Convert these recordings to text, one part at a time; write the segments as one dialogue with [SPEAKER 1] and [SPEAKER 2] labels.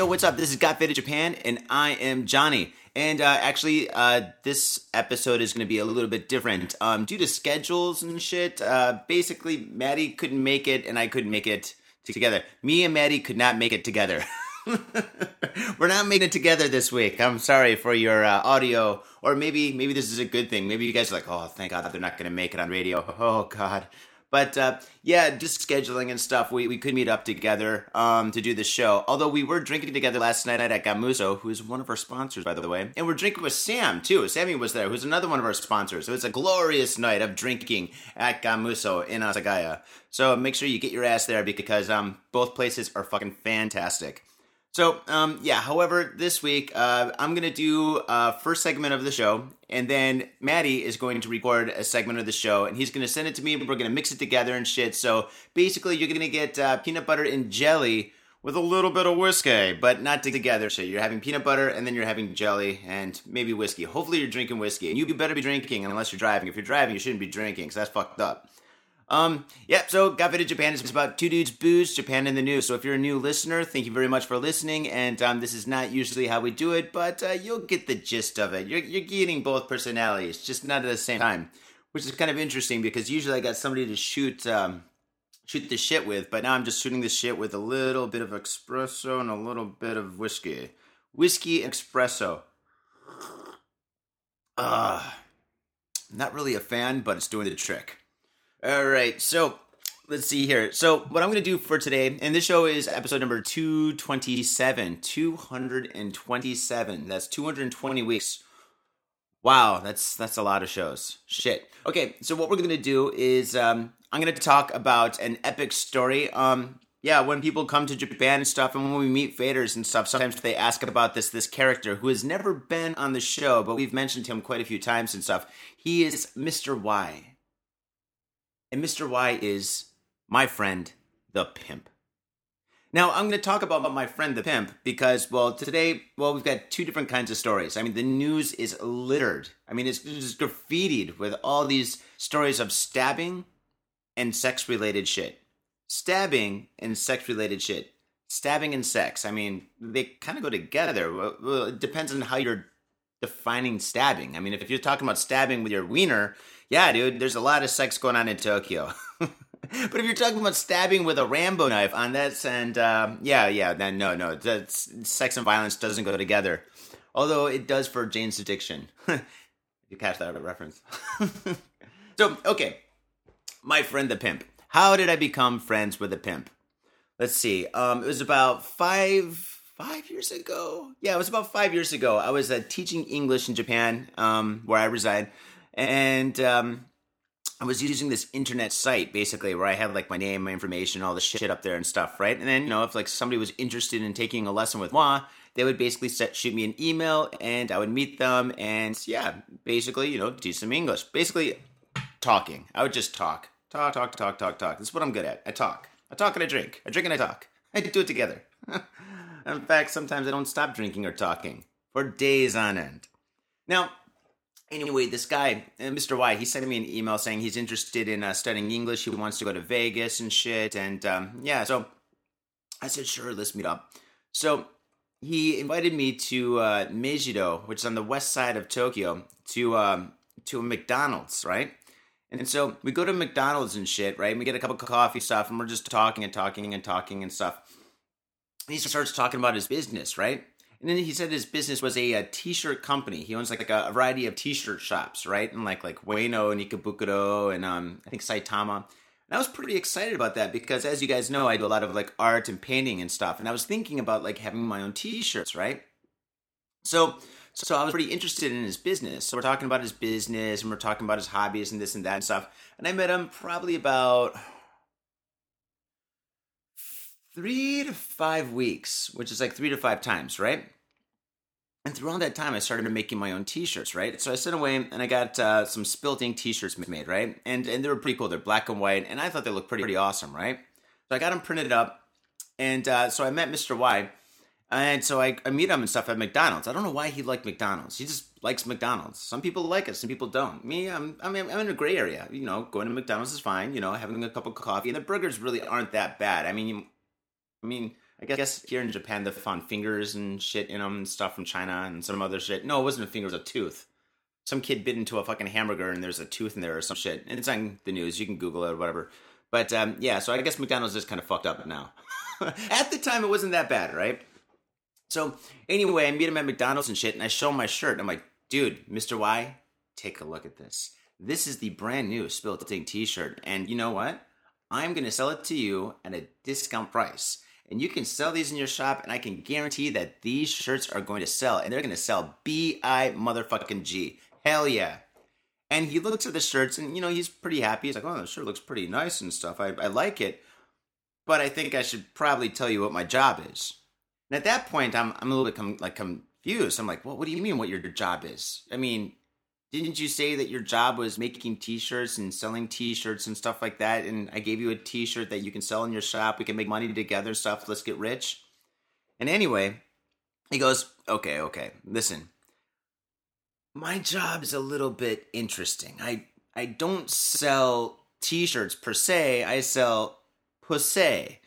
[SPEAKER 1] Yo, what's up? This is Got Faded Japan, and I am Johnny. And uh, actually, uh, this episode is going to be a little bit different. Um, due to schedules and shit, uh, basically, Matty couldn't make it, and I couldn't make it together. Me and Matty could not make it together. We're not making it together this week. I'm sorry for your uh, audio, or maybe maybe this is a good thing. Maybe you guys are like, oh, thank God they're not going to make it on radio. Oh God. But uh, yeah, just scheduling and stuff. We, we could meet up together um, to do the show. Although we were drinking together last night at Gamuso, who's one of our sponsors, by the way. And we're drinking with Sam, too. Sammy was there, who's another one of our sponsors. So it's a glorious night of drinking at Gamuso in Asagaya. So make sure you get your ass there because um, both places are fucking fantastic. So, um, yeah, however, this week uh, I'm going to do a uh, first segment of the show, and then Matty is going to record a segment of the show, and he's going to send it to me, and we're going to mix it together and shit. So basically, you're going to get uh, peanut butter and jelly with a little bit of whiskey, but not together. So you're having peanut butter, and then you're having jelly, and maybe whiskey. Hopefully, you're drinking whiskey, and you better be drinking unless you're driving. If you're driving, you shouldn't be drinking, because that's fucked up. Um, yeah, so Got Faded Japan is about two dudes booze, Japan in the news. So if you're a new listener, thank you very much for listening. And um, this is not usually how we do it, but uh, you'll get the gist of it. You're, you're getting both personalities, just not at the same time, which is kind of interesting because usually I got somebody to shoot um, shoot the shit with, but now I'm just shooting the shit with a little bit of espresso and a little bit of whiskey. Whiskey espresso. Uh, not really a fan, but it's doing the trick. All right, so let's see here. So, what I'm going to do for today, and this show is episode number 227. 227. That's 220 weeks. Wow, that's that's a lot of shows. Shit. Okay, so what we're going to do is um, I'm going to talk about an epic story. Um, yeah, when people come to Japan and stuff, and when we meet faders and stuff, sometimes they ask about this this character who has never been on the show, but we've mentioned him quite a few times and stuff. He is Mr. Y. And Mr. Y is my friend, the pimp. Now, I'm going to talk about my friend, the pimp, because, well, today, well, we've got two different kinds of stories. I mean, the news is littered. I mean, it's just graffitied with all these stories of stabbing and sex related shit. Stabbing and sex related shit. Stabbing and sex. I mean, they kind of go together. Well, it depends on how you're defining stabbing. I mean, if you're talking about stabbing with your wiener, yeah, dude, there's a lot of sex going on in Tokyo. but if you're talking about stabbing with a Rambo knife on that, and um, yeah, yeah, then no, no, that's, sex and violence doesn't go together. Although it does for Jane's Addiction. you catch that out of reference. so, okay, my friend the pimp. How did I become friends with a pimp? Let's see. Um, it was about five five years ago. Yeah, it was about five years ago. I was uh, teaching English in Japan, um, where I reside and um, I was using this internet site basically where I had like my name, my information, all the shit up there and stuff, right? And then you know if like somebody was interested in taking a lesson with moi, they would basically set, shoot me an email and I would meet them and yeah, basically you know teach some English. Basically talking. I would just talk, talk, talk, talk, talk, talk. This is what I'm good at. I talk. I talk and I drink. I drink and I talk. I do it together. in fact, sometimes I don't stop drinking or talking for days on end. Now, anyway, this guy, uh, Mr. Y, he sent me an email saying he's interested in uh, studying English. He wants to go to Vegas and shit. And um, yeah, so I said, sure, let's meet up. So he invited me to uh, Meijido, which is on the west side of Tokyo, to um, to a McDonald's, right? And so we go to McDonald's and shit, right? And we get a cup of coffee stuff, and we're just talking and talking and talking and stuff. And he starts talking about his business, right? And then he said his business was a t-shirt company. He owns like, like a, a, variety of t-shirt shops, right? And like like Ueno and Ikebukuro and um I think Saitama. And I was pretty excited about that because as you guys know, I do a lot of like art and painting and stuff. And I was thinking about like having my own t-shirts, right? So so I was pretty interested in his business. So we're talking about his business and we're talking about his hobbies and this and that and stuff. And I met him probably about three to five weeks, which is like three to five times, right? And throughout that time, I started making my own T-shirts, right? So I sent away and I got uh, some spilt ink T-shirts made, right? And and they were pretty cool. They're black and white, and I thought they looked pretty pretty awesome, right? So I got them printed up, and uh, so I met Mr. Y, and so I, I meet him and stuff at McDonald's. I don't know why he liked McDonald's. He just likes McDonald's. Some people like it, some people don't. Me, I'm I mean I'm in a gray area. You know, going to McDonald's is fine. You know, having a cup of coffee, and the burgers really aren't that bad. I mean, I mean, I guess here in Japan they found fingers and shit in them and stuff from China and some other shit. No, it wasn't a finger, it was a tooth. Some kid bit into a fucking hamburger and there's a tooth in there or some shit. And it's on the news. You can Google it or whatever. But um, yeah, so I guess McDonald's is kind of fucked up now. At the time, it wasn't that bad, right? So anyway, I meet him at McDonald's and shit, and I show him my shirt. I'm like, dude, Mr. Y, take a look at this. This is the brand new Spilt Ink t-shirt. And you know what? I'm going to sell it to you at a discount price. And you can sell these in your shop, and I can guarantee that these shirts are going to sell, and they're going to sell B-I motherfucking G. Hell yeah. And he looks at the shirts, and you know, he's pretty happy. He's like, oh, the shirt looks pretty nice and stuff. I, I like it. But I think I should probably tell you what my job is. And at that point, I'm, I'm a little bit com- like confused. I'm like, well, what do you mean what your job is? I mean, didn't you say that your job was making t-shirts and selling t-shirts and stuff like that? And i gave you a t-shirt that you can sell in your shop. We can make money together stuff. Let's get rich. And anyway he goes okay okay. Listen my job is a little bit interesting. I i don't sell t-shirts per se. I sell pussy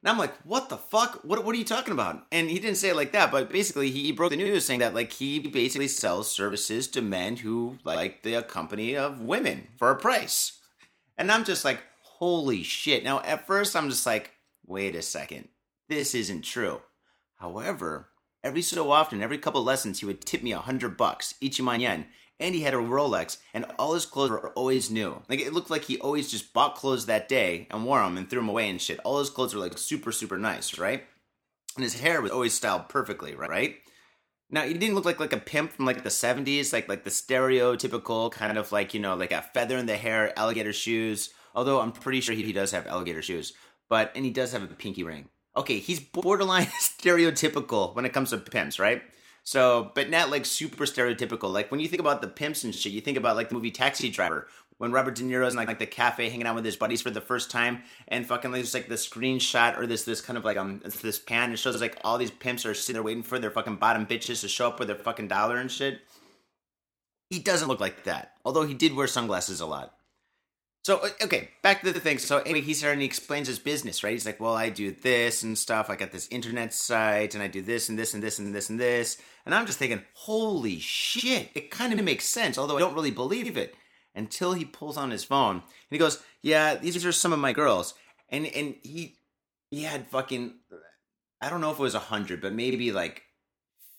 [SPEAKER 1] and I'm like, what the fuck? What, what are you talking about? And he didn't say it like that, but basically he broke the news saying that like he basically sells services to men who like the company of women for a price. And I'm just like, holy shit. Now at first I'm just like, wait a second. This isn't true. However, every so often, every couple lessons, he would tip me a hundred bucks, ichiman yen, and he had a Rolex, and all his clothes were always new. Like it looked like he always just bought clothes that day and wore them and threw them away and shit. All his clothes were like super super nice, right? And his hair was always styled perfectly, right? Now he didn't look like like a pimp from like the seventies, like like the stereotypical kind of like you know like a feather in the hair, alligator shoes. Although I'm pretty sure he, he does have alligator shoes, but and he does have a pinky ring. Okay, he's borderline stereotypical when it comes to pimps, right? So, but not like super stereotypical. Like when you think about the pimps and shit, you think about like the movie Taxi Driver when Robert De Niro's in like, like the cafe hanging out with his buddies for the first time, and fucking like, there's like the screenshot or this this kind of like um this pan. It shows like all these pimps are sitting there waiting for their fucking bottom bitches to show up with their fucking dollar and shit. He doesn't look like that, although he did wear sunglasses a lot. So okay, back to the thing. So anyway, he's there and he explains his business, right? He's like, "Well, I do this and stuff. I got this internet site, and I do this and this and this and this and this." And I'm just thinking, "Holy shit!" It kind of makes sense, although I don't really believe it until he pulls on his phone and he goes, "Yeah, these are some of my girls," and and he he had fucking I don't know if it was a hundred, but maybe like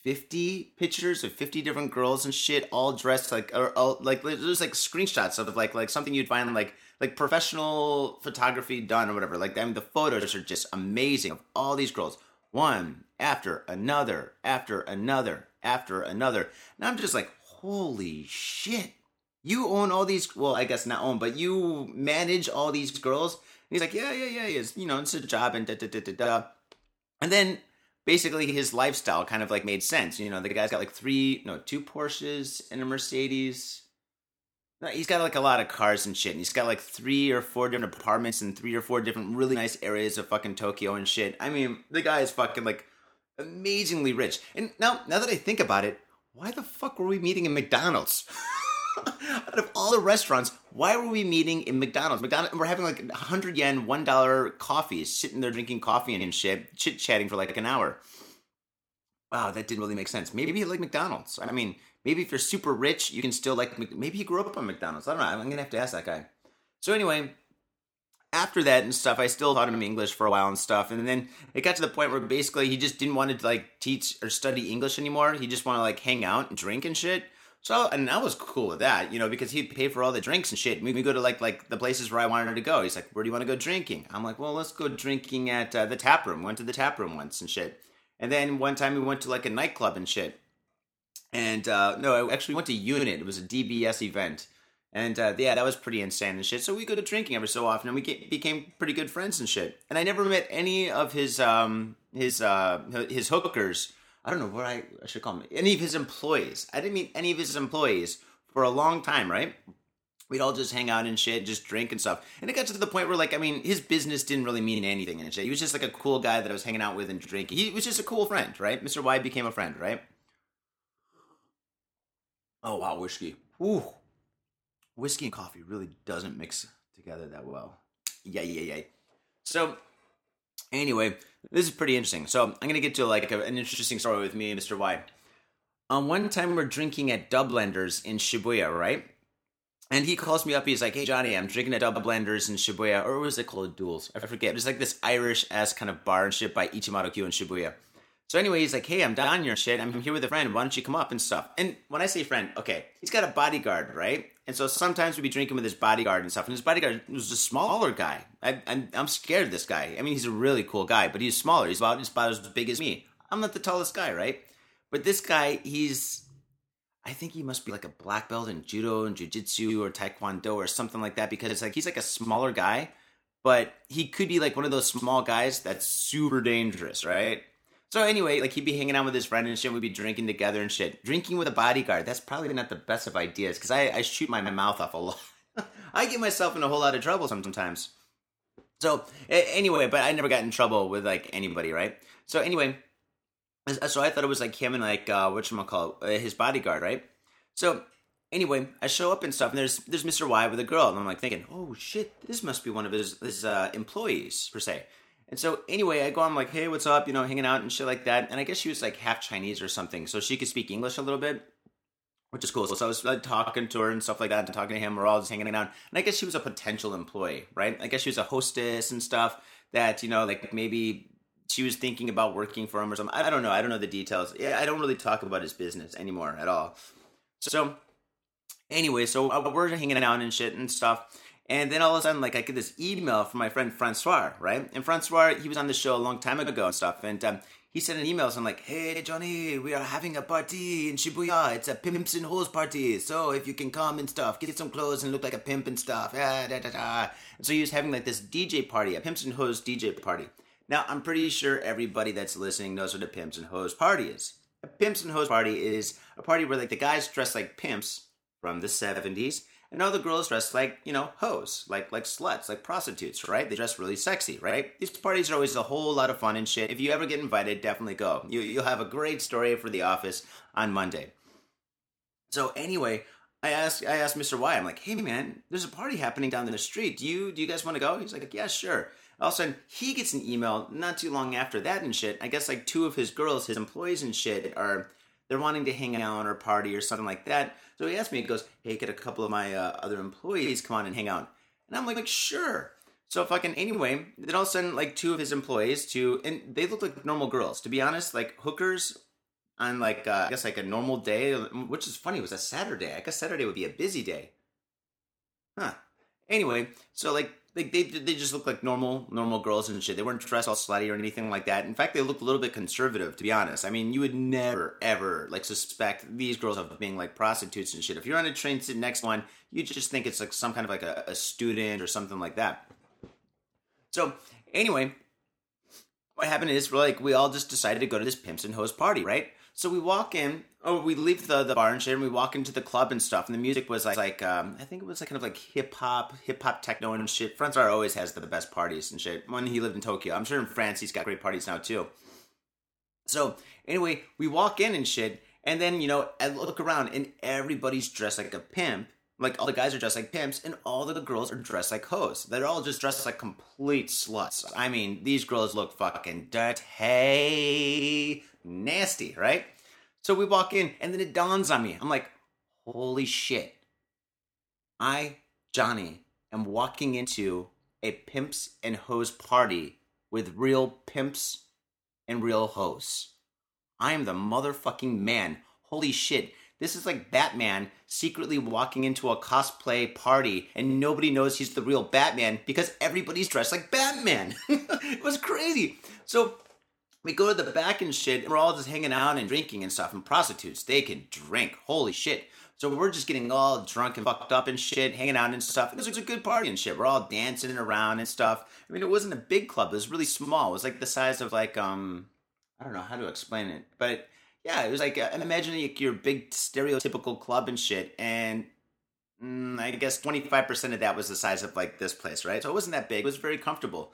[SPEAKER 1] 50 pictures of 50 different girls and shit all dressed like or, or like there's like screenshots of like like something you'd find like like professional photography done or whatever. Like i mean the photos are just amazing of all these girls. One after another after another after another. And i'm just like holy shit. You own all these well i guess not own but you manage all these girls? And he's like yeah yeah yeah it's you know it's a job and da da da da da. And then basically his lifestyle kind of like made sense. You know, the guy's got like three, no, two Porsches and a Mercedes. No, he's got like a lot of cars and shit. And he's got like three or four different apartments in three or four different really nice areas of fucking Tokyo and shit. I mean, the guy is fucking like amazingly rich. And now, now that I think about it, why the fuck were we meeting in McDonald's? out of all the restaurants, why were we meeting in McDonald's? McDonald's, we're having like hundred yen, one dollar coffees, sitting there drinking coffee and shit, chit chatting for like an hour. Wow, that didn't really make sense. Maybe you like McDonald's. I mean, maybe if you're super rich, you can still like. Maybe he grew up on McDonald's. I don't know. I'm gonna have to ask that guy. So anyway, after that and stuff, I still taught him English for a while and stuff. And then it got to the point where basically he just didn't want to like teach or study English anymore. He just wanted to like hang out and drink and shit. So and I was cool with that, you know, because he'd pay for all the drinks and shit. We would go to like like the places where I wanted to go. He's like, "Where do you want to go drinking?" I'm like, "Well, let's go drinking at uh, the tap room." Went to the tap room once and shit. And then one time we went to like a nightclub and shit. And uh, no, I actually went to Unit. It was a DBS event. And uh, yeah, that was pretty insane and shit. So we go to drinking every so often, and we get, became pretty good friends and shit. And I never met any of his um his uh his hookers I don't know what I, I should call him. Any of his employees. I didn't meet any of his employees for a long time, right? We'd all just hang out and shit, just drink and stuff. And it got to the point where, like, I mean, his business didn't really mean anything and shit. He was just like a cool guy that I was hanging out with and drinking. He was just a cool friend, right? Mr. Y became a friend, right? Oh, wow, whiskey. Ooh. Whiskey and coffee really doesn't mix together that well. Yeah, yeah, yeah. So, anyway, this is pretty interesting. So I'm gonna get to like a, an interesting story with me and Mr. Y. Um, one time we're drinking at Dubliners in Shibuya, right? And he calls me up. He's like, "Hey Johnny, I'm drinking at Dubliners in Shibuya, or was it called Duels? I forget. It's like this Irish ass kind of bar and shit by Ichimaru-Q in Shibuya." So anyway, he's like, "Hey, I'm down your shit. I'm here with a friend. Why don't you come up and stuff?" And when I say friend, okay, he's got a bodyguard, right? And so sometimes we'd be drinking with his bodyguard and stuff. And his bodyguard was a smaller guy. I, I'm I'm scared of this guy. I mean, he's a really cool guy, but he's smaller. He's about, he's about as big as me. I'm not the tallest guy, right? But this guy, he's I think he must be like a black belt in judo and jiu-jitsu or taekwondo or something like that because it's like he's like a smaller guy, but he could be like one of those small guys that's super dangerous, right? So anyway, like he'd be hanging out with his friend and shit. We'd be drinking together and shit. Drinking with a bodyguard. That's probably not the best of ideas because I, I shoot my, my mouth off a lot. I get myself in a whole lot of trouble sometimes. So anyway, but I never got in trouble with like anybody, right? So anyway, so I thought it was like him and like uh, what you call uh, his bodyguard, right? So anyway, I show up and stuff, and there's there's Mr. Y with a girl, and I'm like thinking, oh shit, this must be one of his his uh, employees per se. And so anyway, I go on like, hey, what's up? You know, hanging out and shit like that. And I guess she was like half Chinese or something, so she could speak English a little bit, which is cool. So I was like, talking to her and stuff like that, and talking to him. We're all just hanging out. And I guess she was a potential employee, right? I guess she was a hostess and stuff that you know, like maybe she was thinking about working for him or something. I don't know. I don't know the details. Yeah, I don't really talk about his business anymore at all. So anyway, so uh, we're hanging out and shit and stuff. And then all of a sudden, like I get this email from my friend Francois, right? And Francois, he was on the show a long time ago and stuff. And um, he sent an email. I'm like, hey, Johnny, we are having a party in Shibuya. It's a pimps and hoes party. So if you can come and stuff, get some clothes and look like a pimp and stuff. Ah, da, da, da. And so he was having like this DJ party, a pimps and hoes DJ party. Now, I'm pretty sure everybody that's listening knows what a pimps and hoes party is. A pimps and hoes party is a party where like the guys dress like pimps from the 70s and all the girls dress like, you know, hoes, like like sluts, like prostitutes, right? They dress really sexy, right? These parties are always a whole lot of fun and shit. If you ever get invited, definitely go. You you'll have a great story for the office on Monday. So anyway, I asked I asked Mr. Y, I'm like, hey man, there's a party happening down the street. Do you do you guys want to go? He's like, yeah, sure all of a sudden he gets an email not too long after that and shit. I guess like two of his girls, his employees and shit, are they're wanting to hang out or party or something like that. So he asked me, he goes, "Hey, get a couple of my uh, other employees come on and hang out?" And I'm like, like sure. So fucking anyway, then all of a sudden like two of his employees to and they look like normal girls. To be honest, like hookers on like uh, I guess like a normal day, which is funny. It was a Saturday. I guess Saturday would be a busy day. Huh. Anyway, so like they, they they just looked like normal normal girls and shit. They weren't dressed all slutty or anything like that. In fact, they looked a little bit conservative, to be honest. I mean, you would never ever like suspect these girls of being like prostitutes and shit. If you're on a train sitting next one, you just think it's like some kind of like a, a student or something like that. So anyway, what happened is we're like we all just decided to go to this pimps and hoes party, right? So we walk in, or we leave the, the bar and shit, and we walk into the club and stuff. And the music was like, like um, I think it was like kind of like hip hop, hip hop techno and shit. Francois always has the best parties and shit. When he lived in Tokyo, I'm sure in France he's got great parties now too. So anyway, we walk in and shit, and then you know I look around and everybody's dressed like a pimp. Like all the guys are dressed like pimps, and all the girls are dressed like hoes. They're all just dressed like complete sluts. I mean, these girls look fucking dirty Hey, nasty, right? So we walk in, and then it dawns on me. I'm like, holy shit. I, Johnny, am walking into a pimps and hoes party with real pimps and real hoes. I am the motherfucking man. Holy shit. This is like Batman secretly walking into a cosplay party and nobody knows he's the real Batman because everybody's dressed like Batman. it was crazy. So we go to the back and shit, and we're all just hanging out and drinking and stuff. And prostitutes, they can drink. Holy shit. So we're just getting all drunk and fucked up and shit, hanging out and stuff. It was a good party and shit. We're all dancing around and stuff. I mean, it wasn't a big club. It was really small. It was like the size of like um, I don't know how to explain it, but yeah, it was like uh, imagine like your big stereotypical club and shit, and mm, I guess twenty five percent of that was the size of like this place, right? So it wasn't that big. It was very comfortable.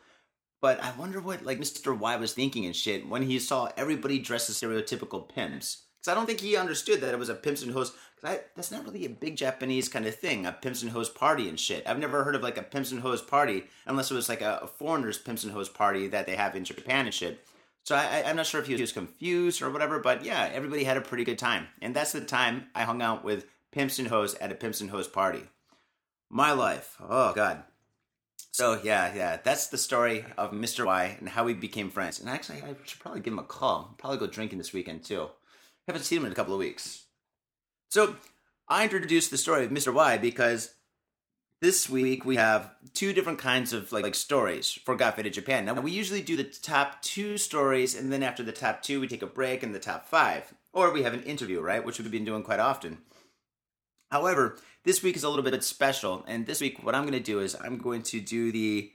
[SPEAKER 1] But I wonder what like Mr. Y was thinking and shit when he saw everybody dressed as stereotypical pimps. Because I don't think he understood that it was a pimps and hoes. Because that's not really a big Japanese kind of thing, a pimps and hoes party and shit. I've never heard of like a pimps and hoes party unless it was like a, a foreigner's pimps and hoes party that they have in Japan and shit. So I, I'm not sure if he was confused or whatever, but yeah, everybody had a pretty good time. And that's the time I hung out with pimps and hoes at a pimps and hoes party. My life. Oh, God. So yeah, yeah, that's the story of Mr. Y and how we became friends. And actually, I should probably give him a call. Probably go drinking this weekend too. Haven't seen him in a couple of weeks. So I introduced the story of Mr. Y because this week we have two different kinds of like, like stories for Got Faded Japan. Now we usually do the top two stories, and then after the top two, we take a break in the top five, or we have an interview, right, which we've been doing quite often. However, this week is a little bit special, and this week what I'm going to do is I'm going to do the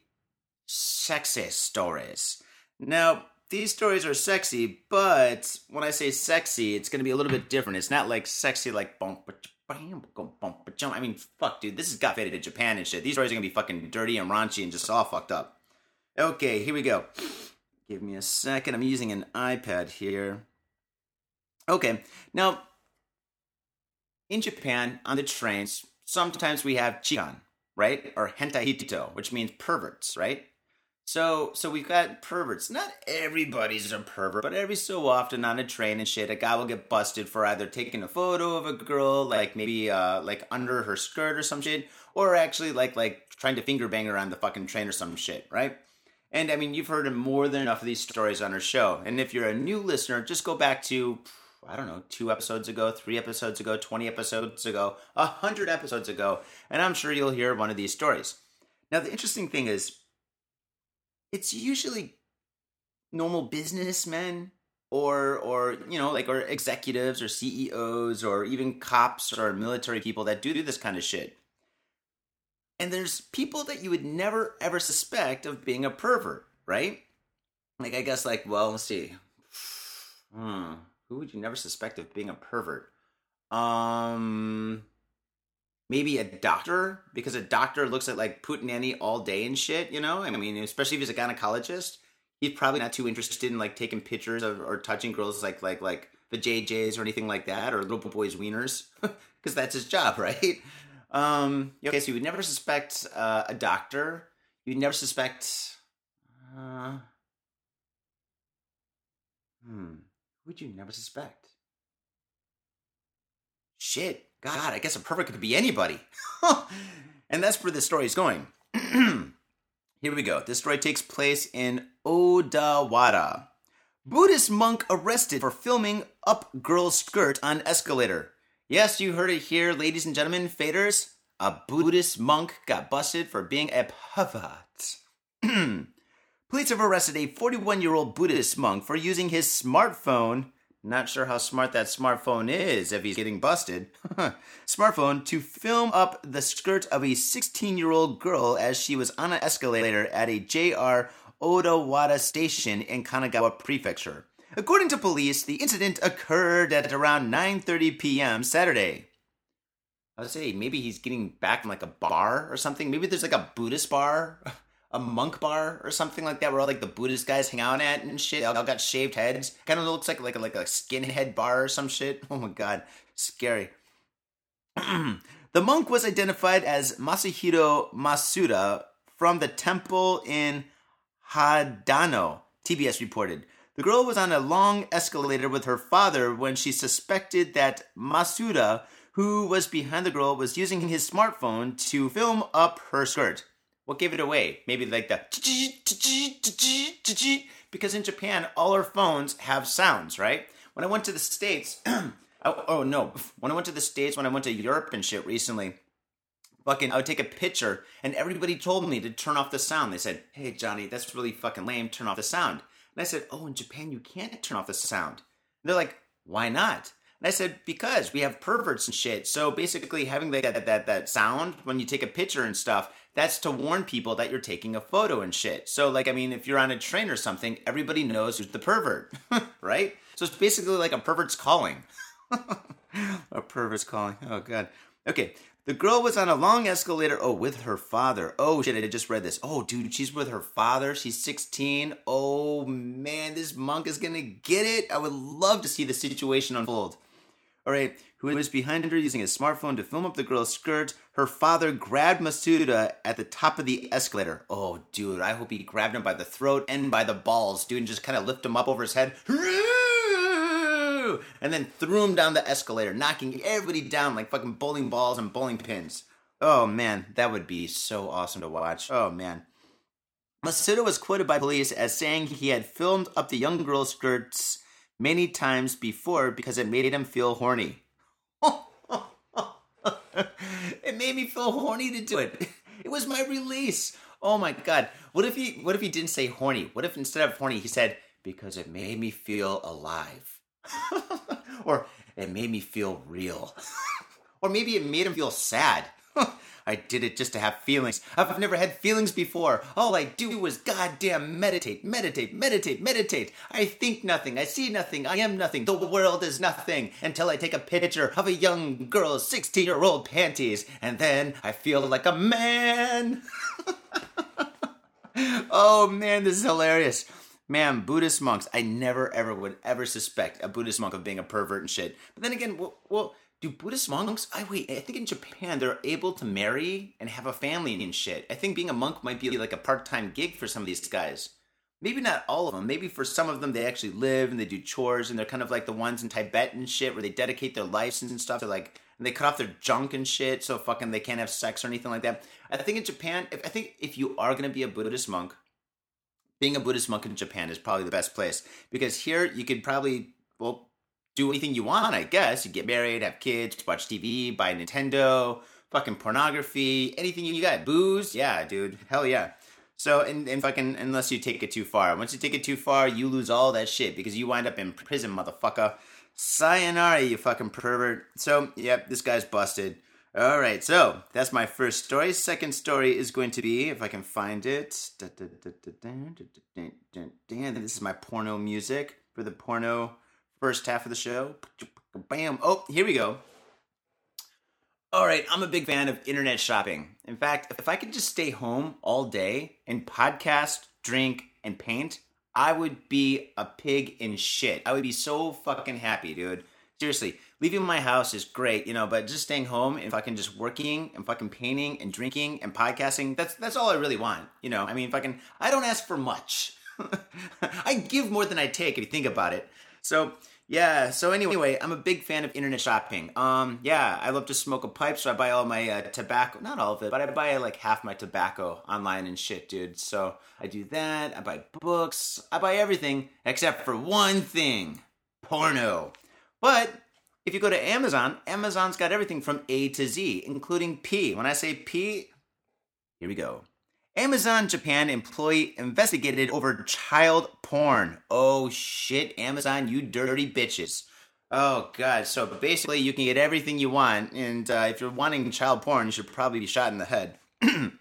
[SPEAKER 1] sexy stories. Now, these stories are sexy, but when I say sexy, it's going to be a little bit different. It's not like sexy like bump, I mean, fuck, dude, this has got faded to Japan and shit. These stories are going to be fucking dirty and raunchy and just all fucked up. Okay, here we go. Give me a second. I'm using an iPad here. Okay, now in Japan, on the trains, sometimes we have chikan, right? Or hentai hitito, which means perverts, right? So, so we've got perverts. Not everybody's a pervert, but every so often on a train and shit, a guy will get busted for either taking a photo of a girl, like maybe uh, like under her skirt or some shit, or actually like like trying to finger bang her on the fucking train or some shit, right? And I mean, you've heard more than enough of these stories on our show. And if you're a new listener, just go back to I don't know, two episodes ago, three episodes ago, 20 episodes ago, 100 episodes ago, and I'm sure you'll hear one of these stories. Now, the interesting thing is, it's usually normal businessmen or or you know like or executives or CEOs or even cops or military people that do do this kind of shit. And there's people that you would never ever suspect of being a pervert, right? Like I guess like well, let's see. Hmm who would you never suspect of being a pervert? Um, maybe a doctor because a doctor looks at like Putinani all day and shit. You know, I mean, especially if he's a gynecologist, he's probably not too interested in like taking pictures of or touching girls like like like the JJs or anything like that or little boys' wieners because that's his job, right? Um, okay, so you would never suspect uh, a doctor. You'd never suspect. Uh, hmm would you never suspect? Shit, God, I guess a pervert could be anybody. and that's where this story is going. Here we go. This story takes place in Odawara. Buddhist monk arrested for filming up girl's skirt on escalator. Yes, you heard it here, ladies and gentlemen, faders. A Buddhist monk got busted for being a pervert. Police have arrested a 41 year old Buddhist monk for using his smartphone. Not sure how smart that smartphone is if he's getting busted. smartphone to film up the skirt of a 16 year old girl as she was on an escalator at a JR Odawara station in Kanagawa Prefecture. According to police, the incident occurred at around 9:30 p.m. Saturday. I would say maybe he's getting back from like a bar or something. Maybe there's like a Buddhist bar a monk bar or something like that, where all like the Buddhist guys hang out at and shit. They all got shaved heads. Kind of looks like like a, like a skinhead bar or some shit. Oh my god, scary. the monk was identified as Masahiro Masuda from the temple in Hadano. TBS reported. The girl was on a long escalator with her father when she suspected that Masuda, who was behind the girl, was using his smartphone to film up her skirt. What gave it away? Maybe like the because in Japan all our phones have sounds, right? When I went to the states, oh, oh no, when I went to the states, when I went to Europe and shit recently, fucking I would take a picture and everybody told me to turn off the sound. They said, "Hey Johnny, that's really fucking lame. Turn off the sound." And I said, "Oh, in Japan you can't turn off the sound." And they're like, "Why not?" And I said, because we have perverts and shit. So basically, having that that that sound when you take a picture and stuff, that's to warn people that you're taking a photo and shit. So like, I mean, if you're on a train or something, everybody knows who's the pervert, right? So it's basically like a pervert's calling. a pervert's calling. Oh god. Okay. The girl was on a long escalator. Oh, with her father. Oh shit! I just read this. Oh, dude, she's with her father. She's 16. Oh man, this monk is gonna get it. I would love to see the situation unfold. All right, who was behind her using his smartphone to film up the girl's skirt. Her father grabbed Masuda at the top of the escalator. Oh, dude, I hope he grabbed him by the throat and by the balls, dude, and just kind of lift him up over his head. And then threw him down the escalator, knocking everybody down like fucking bowling balls and bowling pins. Oh man, that would be so awesome to watch. Oh man. Masuda was quoted by police as saying he had filmed up the young girl's skirts many times before because it made him feel horny. it made me feel horny to do it. It was my release. Oh my god. What if he what if he didn't say horny? What if instead of horny he said because it made me feel alive? or it made me feel real. or maybe it made him feel sad. I did it just to have feelings. I've never had feelings before. All I do is goddamn meditate, meditate, meditate, meditate. I think nothing. I see nothing. I am nothing. The world is nothing until I take a picture of a young girl's 16 year old panties, and then I feel like a man. oh man, this is hilarious. Man, Buddhist monks, I never ever would ever suspect a Buddhist monk of being a pervert and shit. But then again, well, well do Buddhist monks? I wait. I think in Japan they're able to marry and have a family and shit. I think being a monk might be like a part-time gig for some of these guys. Maybe not all of them. Maybe for some of them they actually live and they do chores and they're kind of like the ones in Tibet and shit where they dedicate their lives and stuff. They're like and they cut off their junk and shit so fucking they can't have sex or anything like that. I think in Japan, if, I think if you are gonna be a Buddhist monk, being a Buddhist monk in Japan is probably the best place because here you could probably well do anything you want, I guess. You get married, have kids, watch TV, buy Nintendo, fucking pornography, anything you got. Booze, yeah, dude. Hell yeah. So, and, and fucking, unless you take it too far. Once you take it too far, you lose all that shit because you wind up in prison, motherfucker. Sayonara, you fucking pervert. So, yep, this guy's busted. All right, so that's my first story. Second story is going to be, if I can find it. This is my porno music for the porno first half of the show. Bam. Oh, here we go. All right, I'm a big fan of internet shopping. In fact, if I could just stay home all day and podcast, drink, and paint, I would be a pig in shit. I would be so fucking happy, dude. Seriously, leaving my house is great, you know, but just staying home and fucking just working and fucking painting and drinking and podcasting, that's that's all I really want. You know, I mean fucking I don't ask for much. I give more than I take if you think about it. So yeah. So anyway, I'm a big fan of internet shopping. Um, yeah, I love to smoke a pipe, so I buy all my uh, tobacco. Not all of it, but I buy like half my tobacco online and shit, dude. So I do that. I buy books. I buy everything except for one thing: porno. But if you go to Amazon, Amazon's got everything from A to Z, including P. When I say P, here we go. Amazon Japan employee investigated over child porn. Oh shit, Amazon, you dirty bitches. Oh god, so basically you can get everything you want, and uh, if you're wanting child porn, you should probably be shot in the head.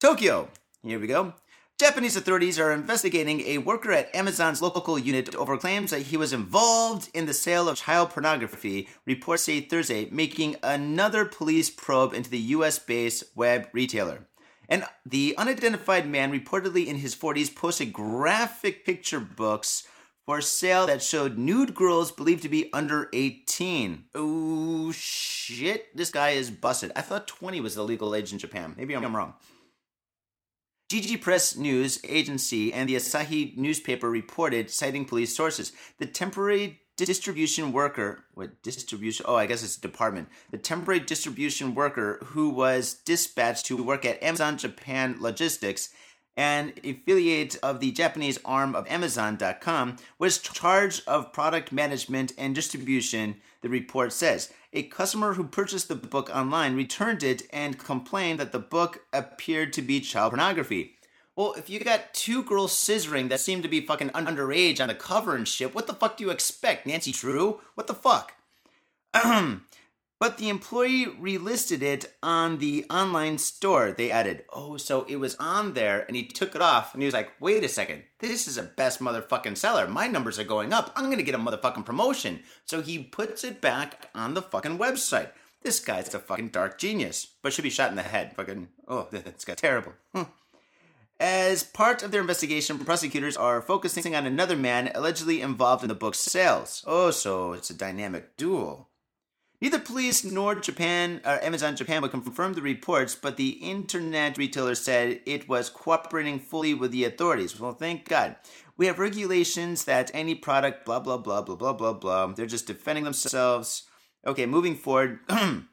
[SPEAKER 1] Tokyo, here we go. Japanese authorities are investigating a worker at Amazon's local unit over claims that he was involved in the sale of child pornography, reports say Thursday, making another police probe into the US based web retailer. And the unidentified man, reportedly in his 40s, posted graphic picture books for sale that showed nude girls believed to be under 18. Oh shit, this guy is busted. I thought 20 was the legal age in Japan. Maybe I'm wrong. Jiji Press News Agency and the Asahi newspaper reported, citing police sources, the temporary distribution worker, what distribution? Oh, I guess it's department. The temporary distribution worker who was dispatched to work at Amazon Japan Logistics, an affiliate of the Japanese arm of Amazon.com, was charged of product management and distribution, the report says. A customer who purchased the book online returned it and complained that the book appeared to be child pornography. Well, if you got two girls scissoring that seem to be fucking underage on a cover and shit, what the fuck do you expect, Nancy Drew? What the fuck? but the employee relisted it on the online store. They added, oh, so it was on there, and he took it off, and he was like, wait a second, this is a best motherfucking seller. My numbers are going up. I'm gonna get a motherfucking promotion. So he puts it back on the fucking website. This guy's a fucking dark genius, but should be shot in the head. Fucking, oh, guy's terrible. Hmm. As part of their investigation, prosecutors are focusing on another man allegedly involved in the book's sales. Oh, so it's a dynamic duel. Neither police nor Japan or Amazon Japan would confirm the reports, but the internet retailer said it was cooperating fully with the authorities. Well, thank God. We have regulations that any product, blah blah blah blah blah blah blah. They're just defending themselves. Okay, moving forward.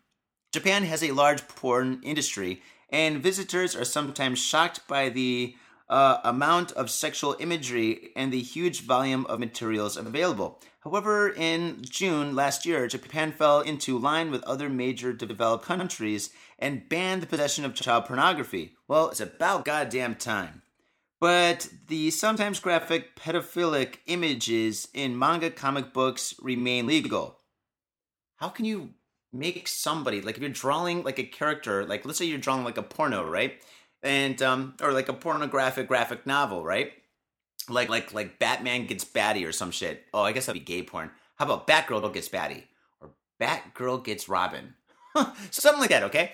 [SPEAKER 1] Japan has a large porn industry, and visitors are sometimes shocked by the uh, amount of sexual imagery and the huge volume of materials available. However, in June last year, Japan fell into line with other major developed countries and banned the possession of child pornography. Well, it's about goddamn time. But the sometimes graphic pedophilic images in manga comic books remain legal. How can you make somebody like if you're drawing like a character, like let's say you're drawing like a porno, right? And um or like a pornographic graphic novel, right? Like like like Batman gets Batty or some shit. Oh, I guess that'd be gay porn. How about Batgirl gets Batty? Or Batgirl gets Robin? Something like that, okay?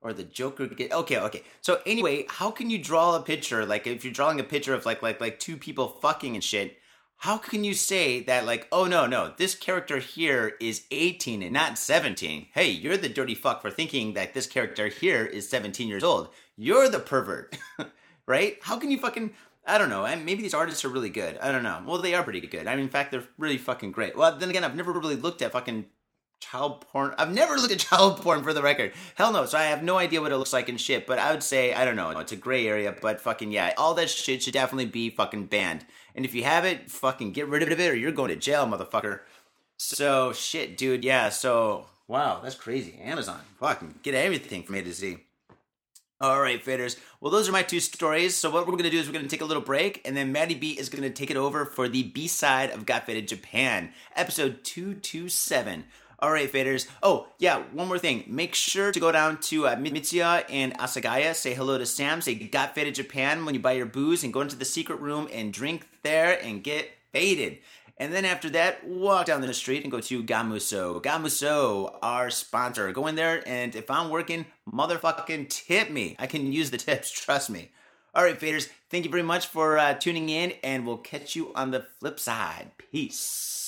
[SPEAKER 1] Or the Joker get okay, okay. So anyway, how can you draw a picture like if you're drawing a picture of like like like two people fucking and shit? How can you say that like, oh no, no, this character here is 18 and not 17? Hey, you're the dirty fuck for thinking that this character here is 17 years old. You're the pervert. right? How can you fucking I don't know. Maybe these artists are really good. I don't know. Well, they are pretty good. I mean, in fact, they're really fucking great. Well, then again, I've never really looked at fucking child porn. I've never looked at child porn for the record. Hell no. So I have no idea what it looks like and shit. But I would say I don't know. It's a gray area. But fucking yeah, all that shit should definitely be fucking banned. And if you have it, fucking get rid of it, or you're going to jail, motherfucker. So shit, dude. Yeah. So wow, that's crazy. Amazon, fucking get everything from A to Z. All right, faders. Well, those are my two stories. So what we're to do is we're to take a little break, and then Matty B is to take it over for the B side of Got Faded Japan, episode two two seven. All right, faders. Oh, yeah, one more thing. Make sure to go down to uh, Mitsuya and Asagaya. Say hello to Sam. Say Got Faded Japan when you buy your booze, and go into the secret room and drink there and get faded. And then after that, walk down the street and go to Gamuso. Gamuso, our sponsor. Go in there, and if I'm working, motherfucking tip me. I can use the tips, trust me. All right, faders, thank you very much for uh, tuning in, and we'll catch you on the flip side. Peace.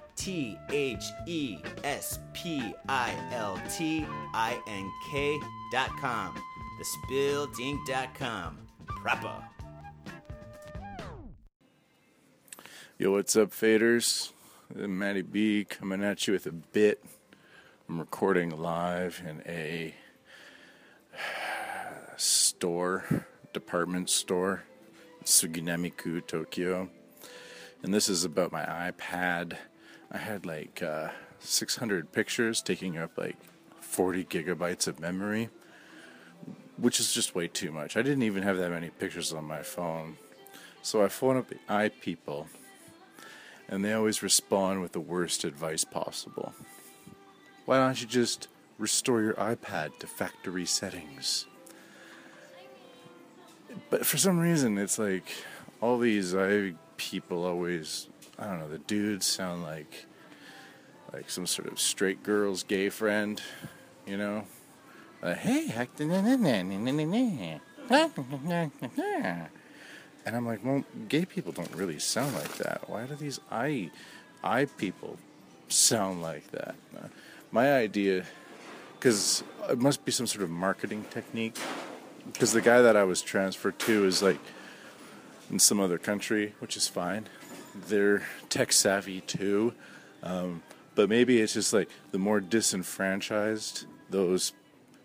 [SPEAKER 1] T H E S P I L T I N K dot com. Thespiltink.com. Proper.
[SPEAKER 2] Yo, what's up, faders? Matty B coming at you with a bit. I'm recording live in a store, department store, Suginamiku, Tokyo. And this is about my iPad. I had like uh, 600 pictures taking up like 40 gigabytes of memory. which is just way too much. I didn't even have that many pictures on my phone. So I phone up the i people, and they always respond with the worst advice possible. Why don't you just restore your iPad to factory settings? But for some reason, it's like all these i people always, I don't know, the dudes sound like like some sort of straight girl's gay friend, you know? Uh, hey, and I'm like, well, gay people don't really sound like that. Why do these I, I people sound like that? Uh, my idea, because it must be some sort of marketing technique. Because the guy that I was transferred to is like in some other country, which is fine. They're tech savvy too. Um, but maybe it's just like the more disenfranchised those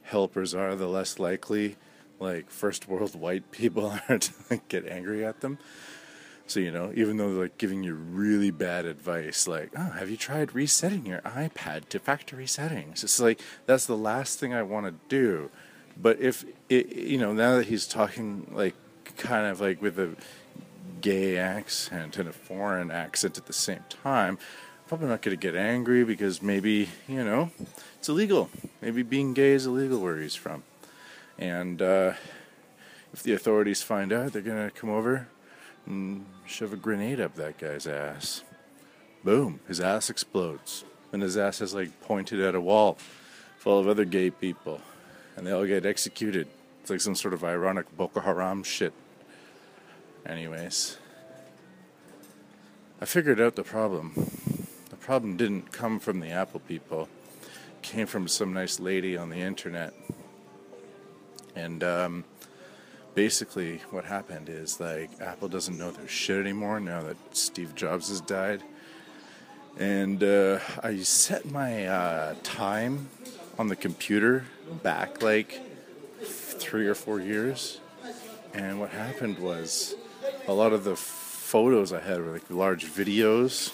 [SPEAKER 2] helpers are, the less likely like first world white people are to like, get angry at them. So you know, even though they're like giving you really bad advice, like, "Oh, have you tried resetting your iPad to factory settings?" It's like that's the last thing I want to do. But if it, you know, now that he's talking like kind of like with a gay accent and a foreign accent at the same time, probably not going to get angry because maybe you know it's illegal. Maybe being gay is illegal where he's from. And uh, if the authorities find out, they're going to come over and shove a grenade up that guy's ass. Boom, his ass explodes. And his ass is like pointed at a wall full of other gay people. And they all get executed. It's like some sort of ironic Boko Haram shit. Anyways, I figured out the problem. The problem didn't come from the Apple people, it came from some nice lady on the internet and um, basically, what happened is like Apple doesn't know their shit anymore now that Steve Jobs has died. And uh, I set my uh, time on the computer back like three or four years. And what happened was a lot of the photos I had were like large videos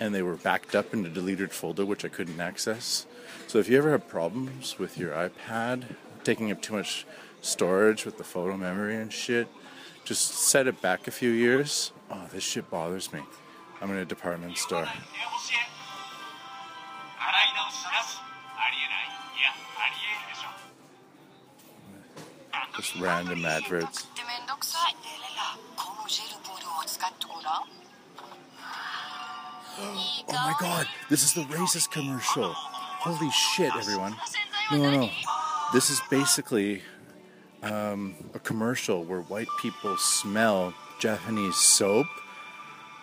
[SPEAKER 2] and they were backed up in a deleted folder which I couldn't access. So if you ever have problems with your iPad taking up too much storage with the photo memory and shit. Just set it back a few years. Oh, this shit bothers me. I'm in a department store. Just random adverts. Oh my god, this is the racist commercial. Holy shit, everyone. No, no. This is basically um, a commercial where white people smell Japanese soap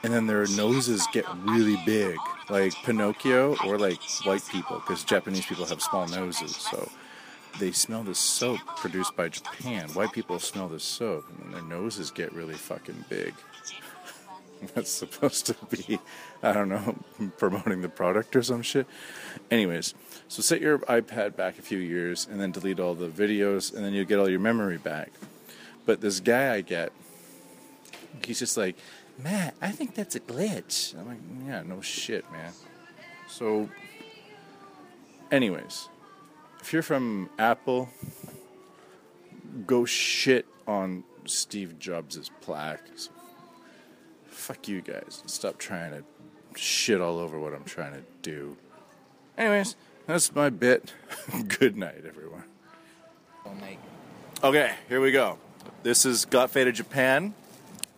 [SPEAKER 2] and then their noses get really big, like Pinocchio or like white people, because Japanese people have small noses. So they smell the soap produced by Japan. White people smell the soap and their noses get really fucking big. That's supposed to be, I don't know, promoting the product or some shit. Anyways, so set your iPad back a few years and then delete all the videos and then you'll get all your memory back. But this guy I get, he's just like, Matt, I think that's a glitch. I'm like, yeah, no shit, man. So, anyways, if you're from Apple, go shit on Steve Jobs' plaque. Fuck you guys. Stop trying to shit all over what I'm trying to do. Anyways, that's my bit. Good night, everyone. Okay, here we go. This is Got Faded Japan,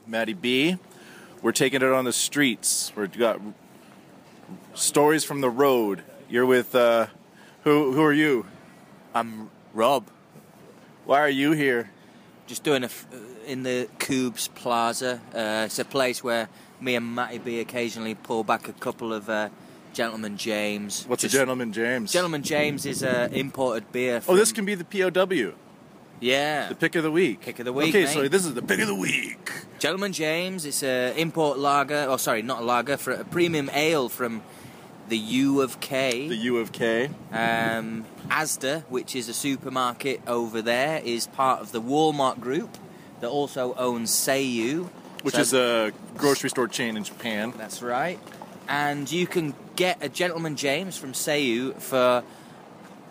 [SPEAKER 2] Matty B. We're taking it on the streets. We've got stories from the road. You're with, uh, who, who are you?
[SPEAKER 3] I'm Rob.
[SPEAKER 2] Why are you here?
[SPEAKER 3] Just doing a f- in the Coobs Plaza. Uh, it's a place where me and Matty B occasionally pull back a couple of uh, Gentleman James.
[SPEAKER 2] What's
[SPEAKER 3] Just-
[SPEAKER 2] a Gentleman James?
[SPEAKER 3] Gentleman James is uh, imported beer.
[SPEAKER 2] Oh, this can be the POW,
[SPEAKER 3] yeah.
[SPEAKER 2] the pick of the week.
[SPEAKER 3] Pick of the week,
[SPEAKER 2] Okay,
[SPEAKER 3] mate.
[SPEAKER 2] so this is the pick of the week.
[SPEAKER 3] Gentleman James. It's a import lager. Oh, sorry, not a lager. For a premium ale from the U of K.
[SPEAKER 2] The U of K.
[SPEAKER 3] Um, Asda, which is a supermarket over there, is part of the Walmart group that also owns Seiyu.
[SPEAKER 2] which
[SPEAKER 3] So-
[SPEAKER 2] is a grocery store chain in Japan.
[SPEAKER 3] That's right. And you can get a Gentleman James from Seiyu for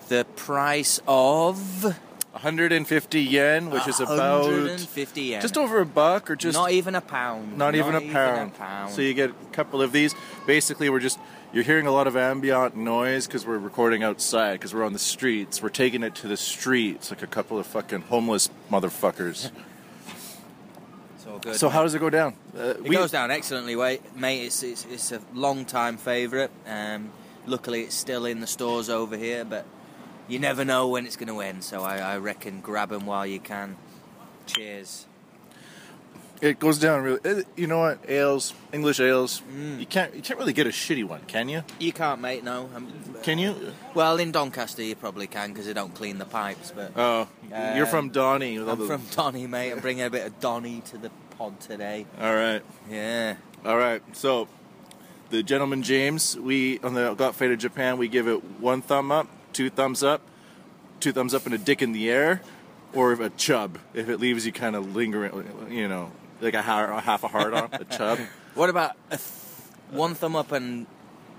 [SPEAKER 3] the price of
[SPEAKER 2] 150 yen, which is about
[SPEAKER 3] 150 yen.
[SPEAKER 2] just over a buck or just
[SPEAKER 3] not even a pound.
[SPEAKER 2] not even, a,
[SPEAKER 3] even
[SPEAKER 2] pound.
[SPEAKER 3] a pound.
[SPEAKER 2] So you get a couple of these. Basically, we're just you're hearing a lot of ambient noise because we're recording outside because we're on the streets. We're taking it to the streets like a couple of fucking homeless motherfuckers.
[SPEAKER 3] Good.
[SPEAKER 2] so
[SPEAKER 3] mate.
[SPEAKER 2] how does it go down? Uh,
[SPEAKER 3] It goes down excellently, mate. It's it's, it's a long time favourite. Um, luckily, it's still in the stores over here, but you never know when it's going to end. So I, I reckon grab them while you can. Cheers.
[SPEAKER 2] It goes down really. uh, You know what? Ales, English ales.
[SPEAKER 3] Mm.
[SPEAKER 2] You can't. You can't really get a shitty one, can you?
[SPEAKER 3] You can't, mate. No. Um,
[SPEAKER 2] Can you?
[SPEAKER 3] well, in Doncaster, you probably can because they don't clean the pipes. But
[SPEAKER 2] Oh, you're
[SPEAKER 3] Um,
[SPEAKER 2] from Donny.
[SPEAKER 3] I'm
[SPEAKER 2] the-
[SPEAKER 3] from Donny, mate. I'm bringing a bit of Donny to the pod today.
[SPEAKER 2] All right.
[SPEAKER 3] Yeah.
[SPEAKER 2] All right. So, the gentleman James, we on the Got Faded Japan, we give it one thumb up, two thumbs up, two thumbs up, and a dick in the air, or a chub if it leaves you kind of lingering, you know, like a, har- a half a hard on a chub.
[SPEAKER 3] What about a th- one thumb up and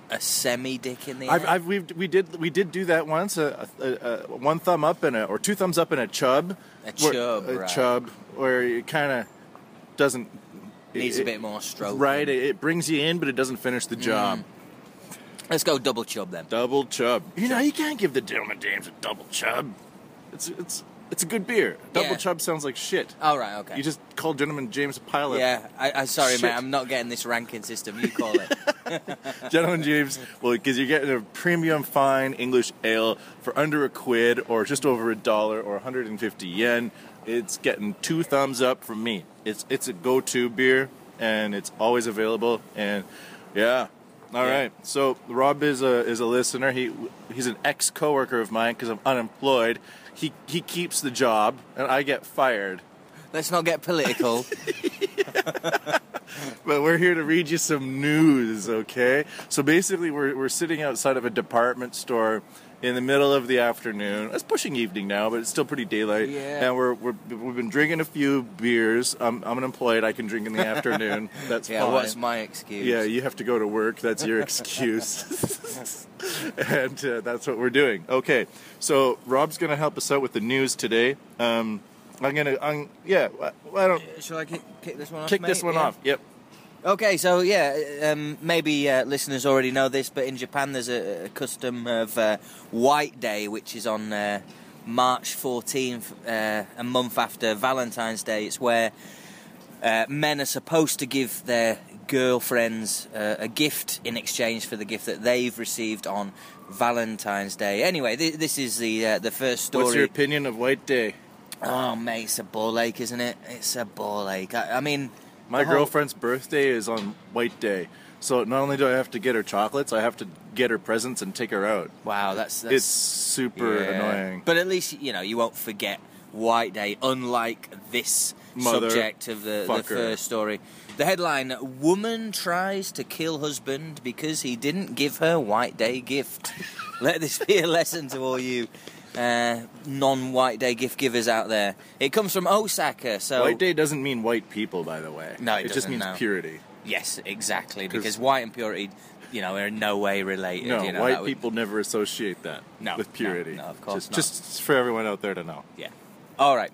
[SPEAKER 3] a semi dick in the air?
[SPEAKER 2] I've, I've we we did we did do that once. A, a, a, a one thumb up and a or two thumbs up and a chub.
[SPEAKER 3] A
[SPEAKER 2] where-
[SPEAKER 3] chub,
[SPEAKER 2] a
[SPEAKER 3] right.
[SPEAKER 2] chub, where it kind of doesn't
[SPEAKER 3] Needs
[SPEAKER 2] it-
[SPEAKER 3] a bit more stroke.
[SPEAKER 2] Right, it, it brings you in, but it doesn't finish the job.
[SPEAKER 3] Mm. Let's go double chub then.
[SPEAKER 2] Double chub. You know, you can't give the gentleman James a double chub. It's it's it's a good beer. Double
[SPEAKER 3] Yeah.
[SPEAKER 2] chub sounds like shit.
[SPEAKER 3] All right, okay.
[SPEAKER 2] You just call gentleman James a pile
[SPEAKER 3] yeah, I, I sorry,
[SPEAKER 2] Shit.
[SPEAKER 3] mate. I'm not getting this ranking system. You call it.
[SPEAKER 2] gentleman James. Well, because you're getting a premium fine English ale for under a quid or just over a dollar or 150 yen. It's getting two thumbs up from me. It's it's a go-to beer and it's always available. And yeah. All
[SPEAKER 3] Yeah.
[SPEAKER 2] right. So Rob is a is a listener. He he's an ex coworker of mine because I'm unemployed. He he keeps the job and I get fired.
[SPEAKER 3] Let's not get political.
[SPEAKER 2] But we're here to read you some news, okay? So basically, we're, we're sitting outside of a department store in the middle of the afternoon. It's pushing evening now, but it's still pretty daylight.
[SPEAKER 3] Yeah.
[SPEAKER 2] And we're, we're, we've been drinking a few beers. I'm, I'm unemployed. I can drink in the afternoon. That's
[SPEAKER 3] yeah,
[SPEAKER 2] fine.
[SPEAKER 3] what's my excuse?
[SPEAKER 2] Yeah, you have to go to work. That's your excuse. and uh, that's what we're doing. Okay, so Rob's going to help us out with the news today. Um, I'm going to, I'm, yeah, why don't,
[SPEAKER 3] Shall I kick, kick this one off?
[SPEAKER 2] kick
[SPEAKER 3] mate?
[SPEAKER 2] this one
[SPEAKER 3] Yeah.
[SPEAKER 2] off. Yep.
[SPEAKER 3] Okay, so yeah, um, maybe uh, listeners already know this, but in Japan there's a, a custom of uh, White Day, which is on uh, March 14th, uh, a month after Valentine's Day. It's where uh, men are supposed to give their girlfriends uh, a gift in exchange for the gift that they've received on Valentine's Day. Anyway, th- this is the uh, the first story.
[SPEAKER 2] What's your opinion of White Day?
[SPEAKER 3] Oh, mate, it's a ball ache, isn't it? It's a ball ache. I, I mean,
[SPEAKER 2] My
[SPEAKER 3] whole-
[SPEAKER 2] girlfriend's birthday is on White Day, so not only do I have to get her chocolates, I have to get her presents and take her out.
[SPEAKER 3] Wow, that's, that's
[SPEAKER 2] it's super
[SPEAKER 3] yeah.
[SPEAKER 2] annoying.
[SPEAKER 3] But at least you know you won't forget White Day, unlike this
[SPEAKER 2] Mother
[SPEAKER 3] subject of the, the first story. The headline: Woman tries to kill husband because he didn't give her White Day gift. Let this be a lesson to all you uh, non-White Day gift givers out there. It comes from Osaka, so
[SPEAKER 2] White Day doesn't mean white people, by the way.
[SPEAKER 3] No, it
[SPEAKER 2] just
[SPEAKER 3] doesn't,
[SPEAKER 2] means
[SPEAKER 3] no.
[SPEAKER 2] purity.
[SPEAKER 3] yes, exactly.
[SPEAKER 2] 'Cause-
[SPEAKER 3] because white and purity, you know, are in no way related.
[SPEAKER 2] No,
[SPEAKER 3] you know,
[SPEAKER 2] white
[SPEAKER 3] would-
[SPEAKER 2] people never associate that
[SPEAKER 3] No,
[SPEAKER 2] with
[SPEAKER 3] no,
[SPEAKER 2] purity.
[SPEAKER 3] no, of course
[SPEAKER 2] just,
[SPEAKER 3] not.
[SPEAKER 2] just for everyone out there to know.
[SPEAKER 3] Yeah. All right.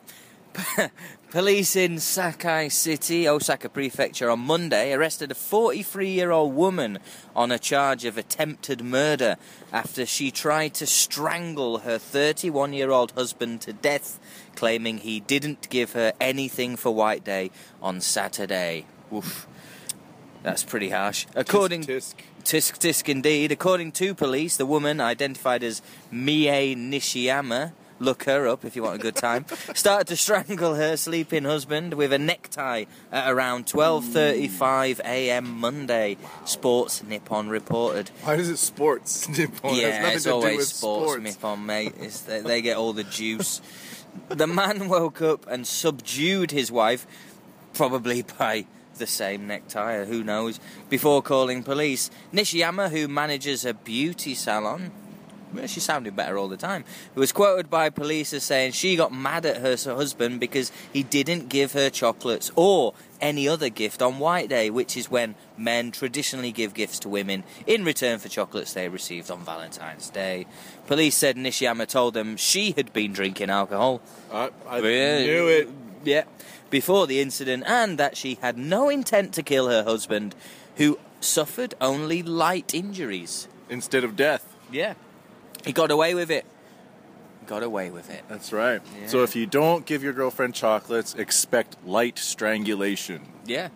[SPEAKER 3] Police in Sakai City, Osaka Prefecture, on Monday arrested a 43 year old woman on a charge of attempted murder after she tried to strangle her 31 year old husband to death, claiming he didn't give her anything for White Day on Saturday. Oof. That's pretty harsh. According
[SPEAKER 2] Tisk,
[SPEAKER 3] Tisk tisk indeed. According to police, the woman, identified as Mie Nishiyama, look her up if you want a good time, started to strangle her sleeping husband with a necktie at around 12:35 a.m. Monday. Sports Nippon reported.
[SPEAKER 2] Why is it sports? Nippon
[SPEAKER 3] yeah,
[SPEAKER 2] nothing
[SPEAKER 3] it's
[SPEAKER 2] to do
[SPEAKER 3] always
[SPEAKER 2] with
[SPEAKER 3] sports,
[SPEAKER 2] sports.
[SPEAKER 3] Nippon, mate. It's, they, they get all the juice. the man woke up and subdued his wife, probably by the same necktie, who knows, before calling police. Nishiyama, who manages a beauty salon, well, she's sounding better all the time. Who was quoted by police as saying she got mad at her husband because he didn't give her chocolates or any other gift on White Day, which is when men traditionally give gifts to women in return for chocolates they received on Valentine's Day. Police said Nishiyama told them she had been drinking alcohol.
[SPEAKER 2] I, I
[SPEAKER 3] Yeah,
[SPEAKER 2] knew it.
[SPEAKER 3] Yeah. Before the incident, and that she had no intent to kill her husband, who suffered only light injuries.
[SPEAKER 2] Instead of death.
[SPEAKER 3] Yeah. He got away with it. Got away with it.
[SPEAKER 2] That's right.
[SPEAKER 3] Yeah.
[SPEAKER 2] So if you don't give your girlfriend chocolates, expect light strangulation.
[SPEAKER 3] Yeah.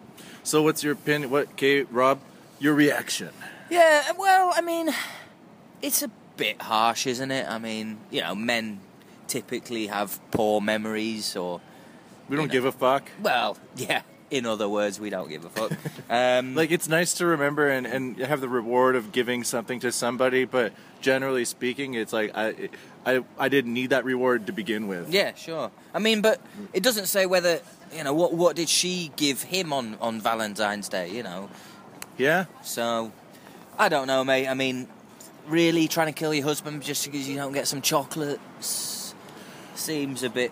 [SPEAKER 2] So what's your opinion? What, okay, Rob, your reaction?
[SPEAKER 3] Yeah, well, I mean, it's a bit harsh, isn't it? I mean, you know, men typically have poor memories or,
[SPEAKER 2] We don't
[SPEAKER 3] know.
[SPEAKER 2] give a fuck.
[SPEAKER 3] well, yeah, in other words, we don't give a fuck. Um,
[SPEAKER 2] Like it's nice to remember and, and have the reward of giving something to somebody, but generally speaking, it's like I I I didn't need that reward to begin with.
[SPEAKER 3] Yeah, sure. I mean, but it doesn't say whether you know what what did she give him on on Valentine's Day. You know,
[SPEAKER 2] Yeah?
[SPEAKER 3] so I don't know, mate. I mean, really trying to kill your husband just because you don't get some chocolates seems a bit.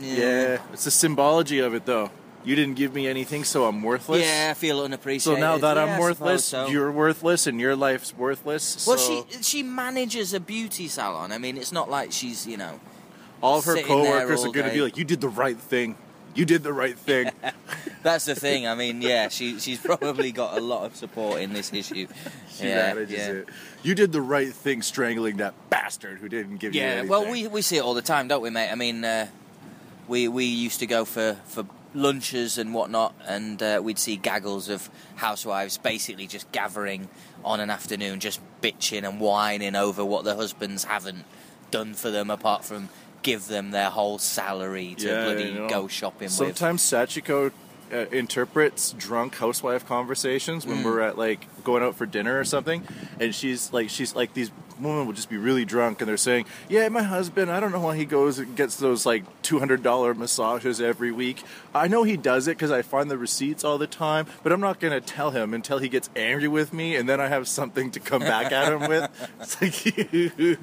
[SPEAKER 2] Yeah. It's the symbology of it though. You didn't give me anything, so I'm worthless.
[SPEAKER 3] Yeah, I feel unappreciated.
[SPEAKER 2] So now that
[SPEAKER 3] Yeah, I
[SPEAKER 2] I'm worthless,
[SPEAKER 3] so.
[SPEAKER 2] you're worthless, and your life's worthless.
[SPEAKER 3] Well,
[SPEAKER 2] so
[SPEAKER 3] she she manages a beauty salon. I mean, it's not like she's you know.
[SPEAKER 2] all of her
[SPEAKER 3] sitting there
[SPEAKER 2] coworkers
[SPEAKER 3] all
[SPEAKER 2] are going to be like, "You did the right thing. You did the right thing."
[SPEAKER 3] That's the thing. I mean, yeah, she she's probably got a lot of support in this issue.
[SPEAKER 2] She
[SPEAKER 3] yeah,
[SPEAKER 2] manages
[SPEAKER 3] yeah.
[SPEAKER 2] it. You did the right thing, strangling that bastard who didn't give you
[SPEAKER 3] Yeah, well, we, we see it all the time, don't we, mate? I mean, uh, we we used to go for, for lunches and whatnot, and uh, we'd see gaggles of housewives basically just gathering on an afternoon, just bitching and whining over what their husbands haven't done for them, apart from give them their whole salary to
[SPEAKER 2] Yeah,
[SPEAKER 3] bloody
[SPEAKER 2] I know.
[SPEAKER 3] go shopping with.
[SPEAKER 2] Sometimes Sachiko uh, interprets drunk housewife conversations when
[SPEAKER 3] Mm.
[SPEAKER 2] we're at like going out for dinner or something, and she's like, she's like these women will just be really drunk and they're saying, "Yeah, my husband, I don't know why he goes and gets those like two hundred dollar massages every week. I know he does it because I find the receipts all the time, but I'm not gonna tell him until he gets angry with me, and then I have something to come back at him with." It's like,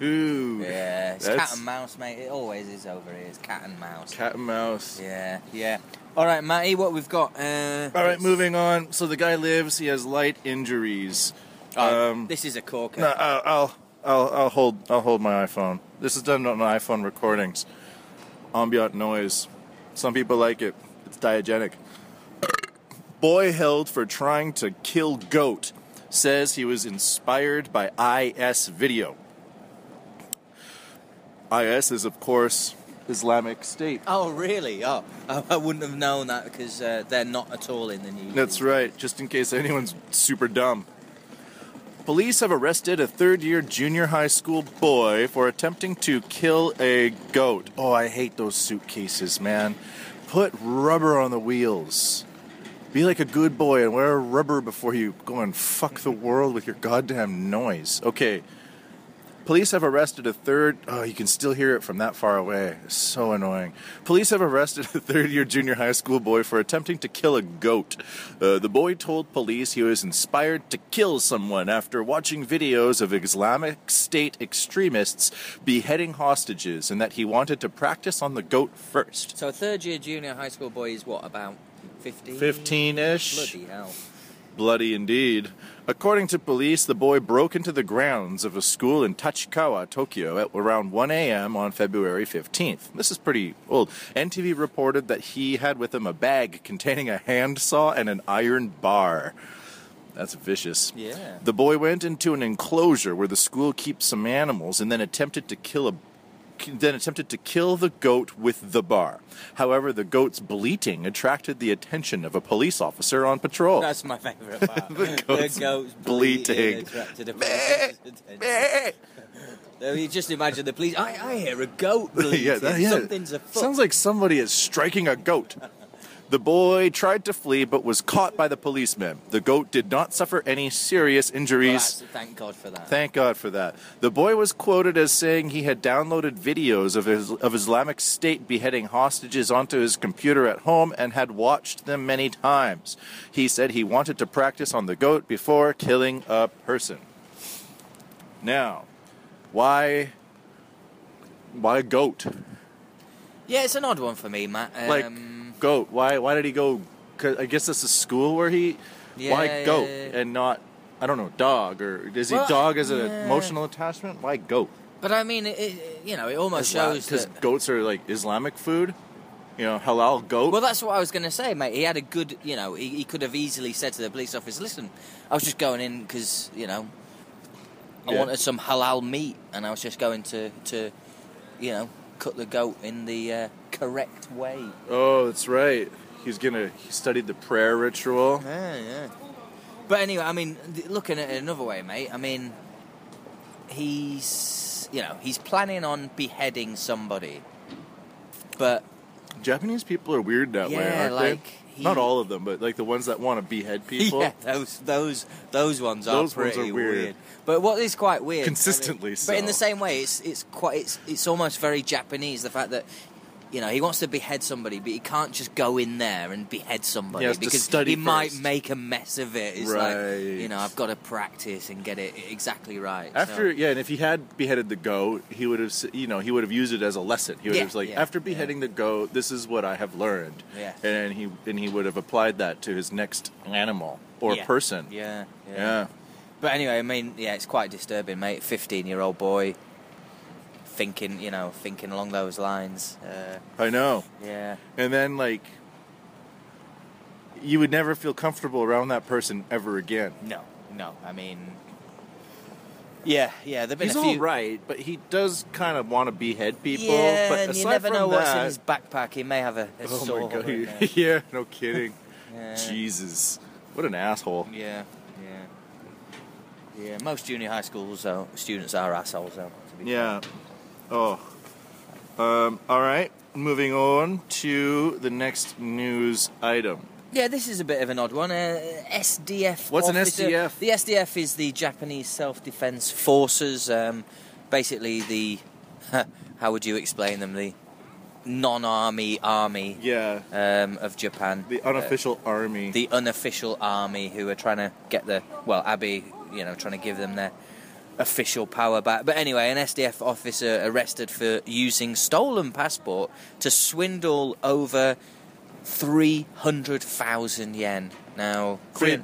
[SPEAKER 3] yeah, it's cat and mouse, mate. It always is over here. It's cat and mouse.
[SPEAKER 2] cat and mouse.
[SPEAKER 3] Yeah, yeah. All right, Matty, what we've got? Uh,
[SPEAKER 2] All right,
[SPEAKER 3] let's-
[SPEAKER 2] moving on. So the guy lives. He has light injuries.
[SPEAKER 3] Oh,
[SPEAKER 2] Um,
[SPEAKER 3] this is a corker.
[SPEAKER 2] No, I'll, I'll, I'll, I'll hold, I'll hold my iPhone. This is done on iPhone recordings. Ambient noise. Some people like it. It's diagenic. Boy held for trying to kill goat says he was inspired by IS video. IS is, of course, Islamic State.
[SPEAKER 3] Oh, really? Oh, I, I wouldn't have known that because uh, they're not at all in the news.
[SPEAKER 2] That's right, just in case anyone's super dumb. Police have arrested a third year junior high school boy for attempting to kill a goat. Oh, I hate those suitcases, man. Put rubber on the wheels. Be like a good boy and wear rubber before you go and fuck the world with your goddamn noise. Okay. Police have arrested a third. Oh, you can still hear it from that far away. It's so annoying. Police have arrested a third year junior high school boy for attempting to kill a goat. Uh, the boy told police he was inspired to kill someone after watching videos of Islamic State extremists beheading hostages and that he wanted to practice on the goat first.
[SPEAKER 3] So, a third year junior high school boy is what, about 15?
[SPEAKER 2] 15 ish.
[SPEAKER 3] Bloody hell.
[SPEAKER 2] Bloody indeed. According to police, the boy broke into the grounds of a school in Tachikawa, Tokyo, at around 1 a.m. on February 15th. This is pretty old. NTV reported that he had with him a bag containing a handsaw and an iron bar. That's vicious.
[SPEAKER 3] Yeah.
[SPEAKER 2] The boy went into an enclosure where the school keeps some animals and then attempted to kill a then attempted to kill the goat with the bar. However, the goat's bleating attracted the attention of a police officer on patrol.
[SPEAKER 3] That's my favourite part.
[SPEAKER 2] The goat's
[SPEAKER 3] goat's
[SPEAKER 2] bleating.
[SPEAKER 3] bleating attracted a police's attention. So you just imagine the police. I, I hear a goat bleating.
[SPEAKER 2] yeah, that, yeah.
[SPEAKER 3] Something's afoot.
[SPEAKER 2] Sounds like somebody is striking a goat. The boy tried to flee but was caught by the policemen. The goat did not suffer any serious injuries.
[SPEAKER 3] that's- thank God for that.
[SPEAKER 2] Thank God for that. The boy was quoted as saying he had downloaded videos of, his, of Islamic State beheading hostages onto his computer at home and had watched them many times. He said he wanted to practice on the goat before killing a person. Now, Why? Why a goat?
[SPEAKER 3] Yeah, it's an odd one for me, Matt. Um,
[SPEAKER 2] Like goat. Why? Why did he go? 'cause I guess that's a school where he.
[SPEAKER 3] Yeah,
[SPEAKER 2] why goat
[SPEAKER 3] yeah, yeah.
[SPEAKER 2] and not? I don't know. Dog or is he
[SPEAKER 3] Well,
[SPEAKER 2] dog as an emotional attachment? Why goat?
[SPEAKER 3] but I mean, it, it, you know, it almost shows
[SPEAKER 2] because goats are like Islamic food. You know, halal goat.
[SPEAKER 3] Well, that's what I was going to say, mate. He had a good, you know, he, he could have easily said to the police officer, "Listen, I was just going in because, you know, I
[SPEAKER 2] Yeah.
[SPEAKER 3] wanted some halal meat, and I was just going to, to, you know, cut the goat in the uh, correct way."
[SPEAKER 2] oh, that's right. He's gonna. He studied the prayer ritual.
[SPEAKER 3] Yeah, yeah. But anyway, I mean, looking at it another way, mate. I mean, he's, you know, he's planning on beheading somebody, but
[SPEAKER 2] Japanese people are weird that way, aren't
[SPEAKER 3] like,
[SPEAKER 2] they?
[SPEAKER 3] he-
[SPEAKER 2] Not all of them, but like the ones that want to behead people.
[SPEAKER 3] Yeah, those those those ones are
[SPEAKER 2] Those ones
[SPEAKER 3] pretty
[SPEAKER 2] are weird.
[SPEAKER 3] But what is quite weird,
[SPEAKER 2] Consistently
[SPEAKER 3] But in the same way, it's it's quite it's it's almost very Japanese. The fact that you know he wants to behead somebody, but he can't just go in there and behead somebody
[SPEAKER 2] He
[SPEAKER 3] because he might make a mess of it. It's
[SPEAKER 2] Right.
[SPEAKER 3] like you know I've got to practice and get it exactly right. So-
[SPEAKER 2] After yeah, and if he had beheaded the goat, he would have you know he would have used it as a lesson. He would
[SPEAKER 3] Yeah,
[SPEAKER 2] have like
[SPEAKER 3] yeah,
[SPEAKER 2] after beheading the goat, this is what I have learned.
[SPEAKER 3] Yeah.
[SPEAKER 2] and he and he would have applied that to his next animal or
[SPEAKER 3] Yeah.
[SPEAKER 2] person.
[SPEAKER 3] yeah, yeah,
[SPEAKER 2] Yeah.
[SPEAKER 3] But anyway, I mean, yeah, it's quite disturbing, mate. Fifteen-year-old boy thinking, you know, thinking along those lines. Uh,
[SPEAKER 2] I know.
[SPEAKER 3] yeah.
[SPEAKER 2] And then like you would never feel comfortable around that person ever again.
[SPEAKER 3] No, no. I mean, yeah, yeah. There've been
[SPEAKER 2] He's
[SPEAKER 3] a
[SPEAKER 2] all
[SPEAKER 3] few.
[SPEAKER 2] right, but he does kind of want to behead people.
[SPEAKER 3] Yeah,
[SPEAKER 2] but
[SPEAKER 3] and you never know what's in his backpack. He may have a, a
[SPEAKER 2] Oh
[SPEAKER 3] sword.
[SPEAKER 2] my god! yeah, no kidding.
[SPEAKER 3] Yeah.
[SPEAKER 2] Jesus, what an asshole.
[SPEAKER 3] Yeah, yeah, yeah. Most junior high schools though, students are assholes though. To be
[SPEAKER 2] Yeah. Oh. Um, all right. Moving on to the next news item.
[SPEAKER 3] Yeah, this is a bit of an odd one. Uh, SDF.
[SPEAKER 2] What's an SDF?
[SPEAKER 3] The SDF is the Japanese Self Defense Forces. Um, basically, the how would you explain them? The non-army army
[SPEAKER 2] Yeah.
[SPEAKER 3] um, of Japan.
[SPEAKER 2] The unofficial army.
[SPEAKER 3] the unofficial army who are trying to get the well Abe, you know, trying to give them their official power back. But anyway, an SDF officer arrested for using stolen passport to swindle over three hundred thousand yen. Now,
[SPEAKER 2] quid.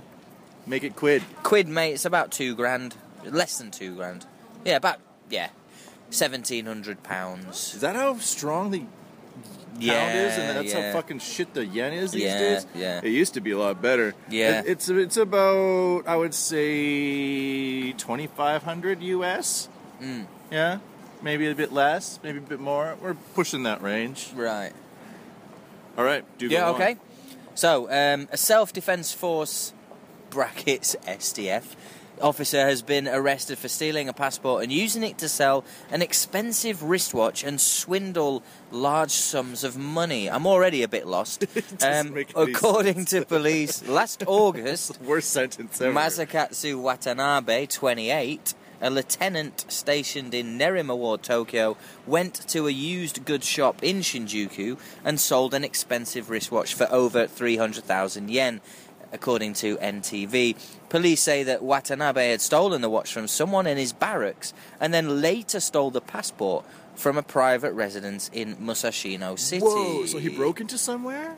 [SPEAKER 2] Make it quid.
[SPEAKER 3] quid, mate. It's about two grand, less than two grand. Yeah, about yeah, seventeen hundred pounds.
[SPEAKER 2] Is that how strong the pound
[SPEAKER 3] Yeah,
[SPEAKER 2] is, and that's
[SPEAKER 3] yeah.
[SPEAKER 2] how fucking shit the yen is these
[SPEAKER 3] Yeah,
[SPEAKER 2] days?
[SPEAKER 3] yeah.
[SPEAKER 2] It used to be a lot better.
[SPEAKER 3] Yeah.
[SPEAKER 2] It- it's it's about I would say twenty five hundred US.
[SPEAKER 3] Mm.
[SPEAKER 2] Yeah, maybe a bit less, maybe a bit more. We're pushing that range.
[SPEAKER 3] Right.
[SPEAKER 2] All right, do go
[SPEAKER 3] Yeah,
[SPEAKER 2] on.
[SPEAKER 3] okay. So, um, a self defense force, brackets SDF, officer has been arrested for stealing a passport and using it to sell an expensive wristwatch and swindle large sums of money. I'm already a bit lost. Um, according to police, last August,
[SPEAKER 2] Worst sentence ever.
[SPEAKER 3] Masakatsu Watanabe, 28, a lieutenant stationed in Nerima Ward, Tokyo, went to a used goods shop in Shinjuku and sold an expensive wristwatch for over 300,000 yen, according to NTV. Police say that Watanabe had stolen the watch from someone in his barracks and then later stole the passport from a private residence in Musashino City.
[SPEAKER 2] Whoa! So he broke into somewhere,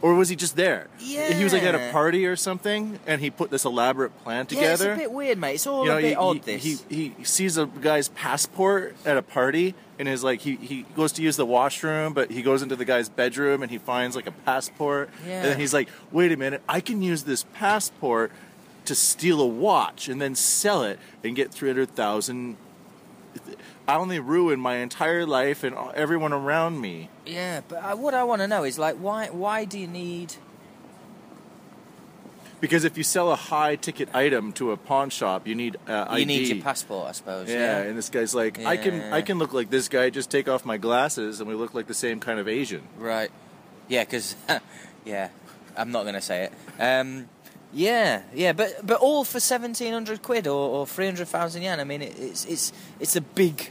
[SPEAKER 2] or was he just there? Yeah. He was like at a party or something, and he put this elaborate plan together.
[SPEAKER 3] Yeah, it's a bit weird, mate. It's all
[SPEAKER 2] you know,
[SPEAKER 3] a bit
[SPEAKER 2] he,
[SPEAKER 3] odd,
[SPEAKER 2] he,
[SPEAKER 3] this.
[SPEAKER 2] he he sees a guy's passport at a party, and is like he, he goes to use the washroom, but he goes into the guy's bedroom and he finds like a passport,
[SPEAKER 3] Yeah.
[SPEAKER 2] and then he's like, "Wait a minute, I can use this passport to steal a watch and then sell it and get three hundred thousand. I only ruin my entire life and everyone around me.
[SPEAKER 3] Yeah, but uh, what I want to know is like, why? Why do you need?
[SPEAKER 2] Because if you sell a high ticket item to a pawn shop, you need uh, ID.
[SPEAKER 3] You need your passport, I suppose.
[SPEAKER 2] Yeah,
[SPEAKER 3] Yeah.
[SPEAKER 2] and this guy's like, I can I can look like this guy. Just take off my glasses, and we look like the same kind of Asian.
[SPEAKER 3] Right. Yeah, because yeah, I'm not gonna say it. Um, yeah, yeah, but but all for seventeen hundred quid or, or three hundred thousand yen. I mean, it, it's it's it's a big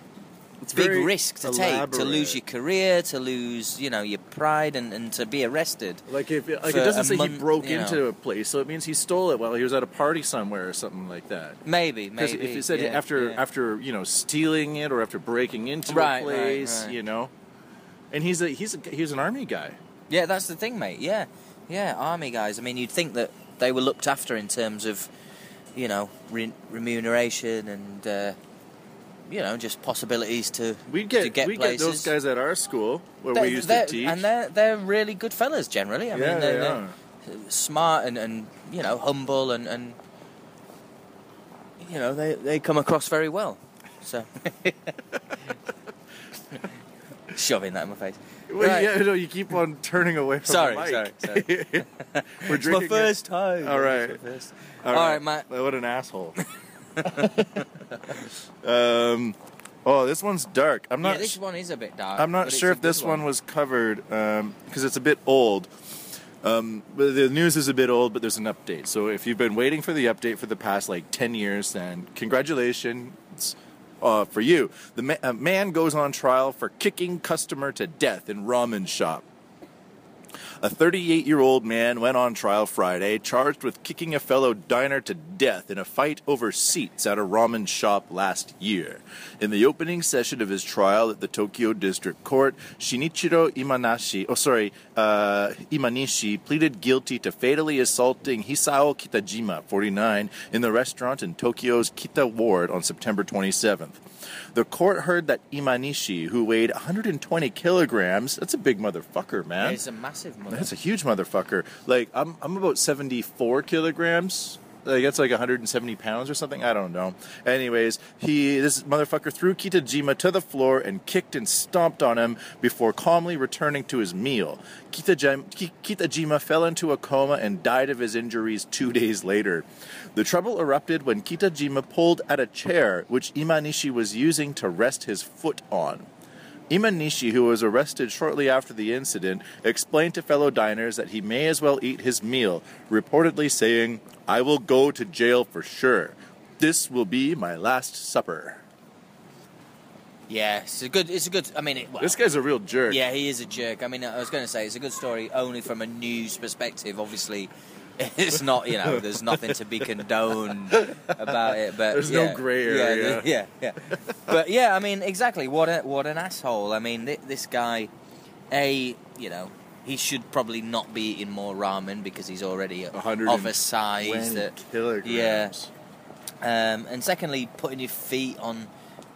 [SPEAKER 3] it's a big risk to take to lose your career, to lose you know your pride, and, and to be arrested.
[SPEAKER 2] Like if like it doesn't say he broke
[SPEAKER 3] you know.
[SPEAKER 2] into a place, so it means he stole it while he was at a party somewhere or something like that.
[SPEAKER 3] Maybe,
[SPEAKER 2] Because
[SPEAKER 3] maybe.
[SPEAKER 2] if it said
[SPEAKER 3] yeah,
[SPEAKER 2] after
[SPEAKER 3] yeah.
[SPEAKER 2] after you know stealing it or after breaking into
[SPEAKER 3] Right,
[SPEAKER 2] a
[SPEAKER 3] right,
[SPEAKER 2] place,
[SPEAKER 3] right.
[SPEAKER 2] you know, and he's a he's a he's an army guy.
[SPEAKER 3] Yeah, that's the thing, mate. Yeah, yeah, army guys. I mean, you'd think that they were looked after in terms of, you know, re- remuneration and, uh, you know, just possibilities to
[SPEAKER 2] We get,
[SPEAKER 3] to get
[SPEAKER 2] we
[SPEAKER 3] places.
[SPEAKER 2] get those guys at our school where
[SPEAKER 3] They-
[SPEAKER 2] we used to teach.
[SPEAKER 3] and they're they're really good fellas generally. I
[SPEAKER 2] yeah,
[SPEAKER 3] mean, they're,
[SPEAKER 2] they
[SPEAKER 3] they're smart and, and you know humble and, and you know they they come across very well. So. Shoving that in my face.
[SPEAKER 2] Well,
[SPEAKER 3] Right.
[SPEAKER 2] yeah, no, you keep on turning away from
[SPEAKER 3] Sorry, sorry, sorry.
[SPEAKER 2] We're
[SPEAKER 3] It's my
[SPEAKER 2] drinking.
[SPEAKER 3] first time.
[SPEAKER 2] All right. All,
[SPEAKER 3] All right. Matt.
[SPEAKER 2] What an asshole. Um, oh, this one's dark. I'm
[SPEAKER 3] yeah,
[SPEAKER 2] not.
[SPEAKER 3] this one is a bit dark.
[SPEAKER 2] I'm not sure if this
[SPEAKER 3] good
[SPEAKER 2] one was covered because it's a bit old. Um, but the news is a bit old, but there's an update. So if you've been waiting for the update for the past like 10 years, then congratulations uh, for you. The ma- a man goes on trial for kicking customer to death in ramen shop. A 38 year old man went on trial Friday, charged with kicking a fellow diner to death in a fight over seats at a ramen shop last year. In the opening session of his trial at the Tokyo District Court, Shinichiro Imanashi, oh sorry, uh, Imanishi pleaded guilty to fatally assaulting Hisao Kitajima, 49, in the restaurant in Tokyo's Kita Ward on September 27th. The court heard that Imanishi, who weighed 120 kilograms, that's a big motherfucker, man.
[SPEAKER 3] It's a massive mother.
[SPEAKER 2] That's a huge motherfucker. Like I'm, I'm about 74 kilograms. Like that's like 170 pounds or something. I don't know. Anyways, he this motherfucker threw Kitajima to the floor and kicked and stomped on him before calmly returning to his meal. Kitajima, Kitajima fell into a coma and died of his injuries two days later. The trouble erupted when Kitajima pulled at a chair which Imanishi was using to rest his foot on. Imanishi, who was arrested shortly after the incident, explained to fellow diners that he may as well eat his meal, reportedly saying, I will go to jail for sure. This will be my last supper.
[SPEAKER 3] Yeah, it's a good. It's a good. I mean, it, well,
[SPEAKER 2] This guy's a real jerk.
[SPEAKER 3] yeah, he is a jerk. I mean, I was going to say it's a good story only from a news perspective. Obviously, it's not. You know, there's nothing to be condoned about it. But
[SPEAKER 2] There's no
[SPEAKER 3] yeah,
[SPEAKER 2] grey
[SPEAKER 3] yeah,
[SPEAKER 2] area.
[SPEAKER 3] the- Yeah, yeah. But yeah, I mean, exactly. What a what an asshole. I mean, thi- this guy, a you know. He should probably not be eating more ramen because he's already of a size
[SPEAKER 2] 20
[SPEAKER 3] that
[SPEAKER 2] kilograms.
[SPEAKER 3] Yeah. Um, and secondly, putting your feet on,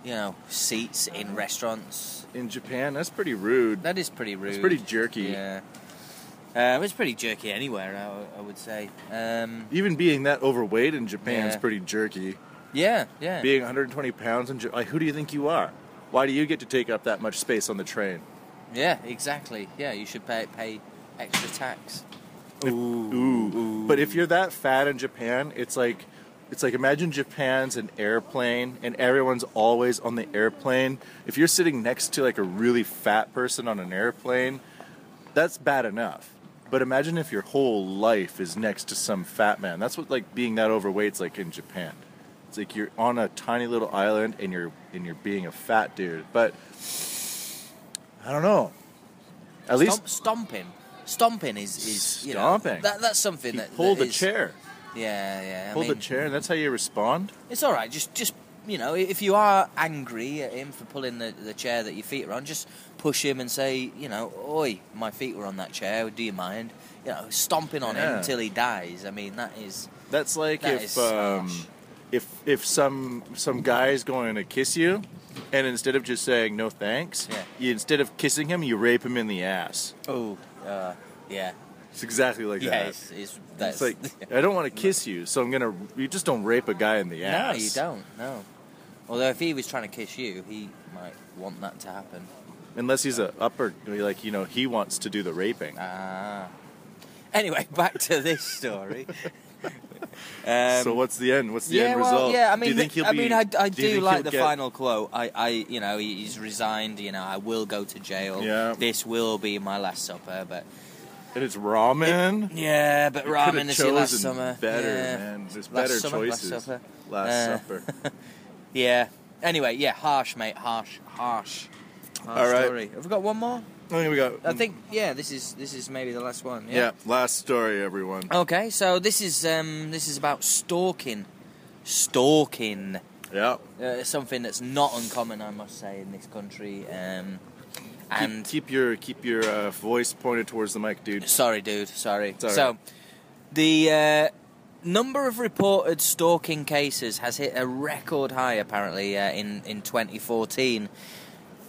[SPEAKER 3] you know, seats in restaurants.
[SPEAKER 2] In Japan, that's pretty rude.
[SPEAKER 3] That is pretty rude.
[SPEAKER 2] It's pretty jerky.
[SPEAKER 3] Yeah. Um, it's pretty jerky anywhere, I, I would say. Um,
[SPEAKER 2] Even being that overweight in Japan is
[SPEAKER 3] Yeah.
[SPEAKER 2] pretty jerky.
[SPEAKER 3] yeah, yeah.
[SPEAKER 2] Being 120 pounds in Japan, like, who do you think you are? Why do you get to take up that much space on the train?
[SPEAKER 3] Yeah, exactly. Yeah, you should pay pay extra tax.
[SPEAKER 2] Ooh. But if you're that fat in Japan, it's like it's like imagine Japan's an airplane and everyone's always on the airplane. If you're sitting next to like a really fat person on an airplane, that's bad enough. But imagine if your whole life is next to some fat man. That's what like being that overweight's like in Japan. It's like you're on a tiny little island and you're and you're being a fat dude. But I don't know. At least
[SPEAKER 3] Stomp, stomping. Stomping is, is you know,
[SPEAKER 2] Stomping.
[SPEAKER 3] that, that's something
[SPEAKER 2] he
[SPEAKER 3] that
[SPEAKER 2] pulled
[SPEAKER 3] that
[SPEAKER 2] a
[SPEAKER 3] is-
[SPEAKER 2] chair.
[SPEAKER 3] Yeah, yeah. I
[SPEAKER 2] Pulled
[SPEAKER 3] mean,
[SPEAKER 2] a chair and that's how you respond?
[SPEAKER 3] It's all right. Just, just you know, if you are angry at him for pulling the, the chair that your feet are on, just push him and say, you know, oi, my feet were on that chair. Do you mind? You know, stomping on him
[SPEAKER 2] Yeah.
[SPEAKER 3] until he dies. I mean, that is
[SPEAKER 2] That's like
[SPEAKER 3] That
[SPEAKER 2] if
[SPEAKER 3] is
[SPEAKER 2] um, if if some some guy's going to kiss you, and instead of just saying no thanks,
[SPEAKER 3] Yeah.
[SPEAKER 2] you instead of kissing him, you rape him in the ass.
[SPEAKER 3] oh, uh, yeah,
[SPEAKER 2] It's exactly like
[SPEAKER 3] yeah.
[SPEAKER 2] that.
[SPEAKER 3] It's, it's,
[SPEAKER 2] It's like I don't want to kiss you, so I'm gonna. You just don't rape a guy in the ass.
[SPEAKER 3] no, you don't. No. Although if he was trying to kiss you, he might want that to happen.
[SPEAKER 2] Unless he's a upper, like you know, he wants to do the raping.
[SPEAKER 3] Ah. Anyway, back to this story. um,
[SPEAKER 2] so what's the end? What's the
[SPEAKER 3] yeah,
[SPEAKER 2] end
[SPEAKER 3] well,
[SPEAKER 2] result?
[SPEAKER 3] yeah. I
[SPEAKER 2] do
[SPEAKER 3] mean,
[SPEAKER 2] you think he'll
[SPEAKER 3] I
[SPEAKER 2] be,
[SPEAKER 3] mean, I, I
[SPEAKER 2] do,
[SPEAKER 3] do like the
[SPEAKER 2] get-
[SPEAKER 3] final quote. I, I, you know, he's resigned. You know, I will go to jail.
[SPEAKER 2] Yeah.
[SPEAKER 3] This will be my last supper, but
[SPEAKER 2] And it's ramen.
[SPEAKER 3] yeah, but
[SPEAKER 2] You
[SPEAKER 3] ramen is your last summer.
[SPEAKER 2] Better,
[SPEAKER 3] yeah.
[SPEAKER 2] man. There's
[SPEAKER 3] Last
[SPEAKER 2] better
[SPEAKER 3] summer, last supper.
[SPEAKER 2] Last
[SPEAKER 3] Uh,
[SPEAKER 2] supper.
[SPEAKER 3] Yeah. anyway, yeah, harsh, mate, harsh, harsh.
[SPEAKER 2] All right.
[SPEAKER 3] Story. Have we got one more?
[SPEAKER 2] Oh, here we go.
[SPEAKER 3] I think yeah. This is this is maybe the last one.
[SPEAKER 2] Yeah. Last story, everyone.
[SPEAKER 3] Okay, so this is um this is about stalking, stalking.
[SPEAKER 2] Yeah.
[SPEAKER 3] Uh, something that's not uncommon, I must say, in this country. Um, and
[SPEAKER 2] keep, keep your keep your uh, voice pointed towards the mic, dude.
[SPEAKER 3] Sorry, dude. Sorry. so, the uh, number of reported stalking cases has hit a record high, apparently, uh, in in 2014,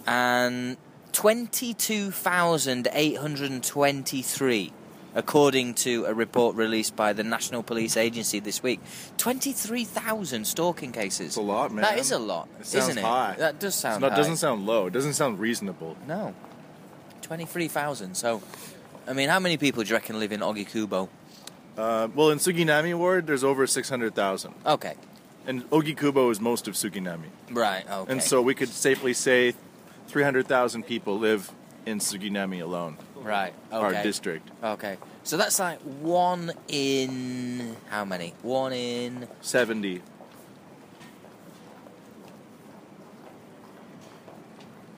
[SPEAKER 3] and 22,823, according to a report released by the National Police Agency this week. 23,000 stalking cases.
[SPEAKER 2] It's a lot, man.
[SPEAKER 3] That is a lot,
[SPEAKER 2] It sounds
[SPEAKER 3] isn't it?
[SPEAKER 2] high.
[SPEAKER 3] That does sound
[SPEAKER 2] not,
[SPEAKER 3] high.
[SPEAKER 2] doesn't sound low. It doesn't sound reasonable.
[SPEAKER 3] No. 23,000. So, I mean, how many people do you reckon live in Ogikubo?
[SPEAKER 2] Uh, well, in Suginami Ward, there's over 600,000.
[SPEAKER 3] Okay.
[SPEAKER 2] And Ogikubo is most of Suginami.
[SPEAKER 3] Right, okay.
[SPEAKER 2] And so we could safely say 300,000 people live in Suginami alone,
[SPEAKER 3] Right,
[SPEAKER 2] our district.
[SPEAKER 3] Okay. So that's like one in. How many? One in.
[SPEAKER 2] 70.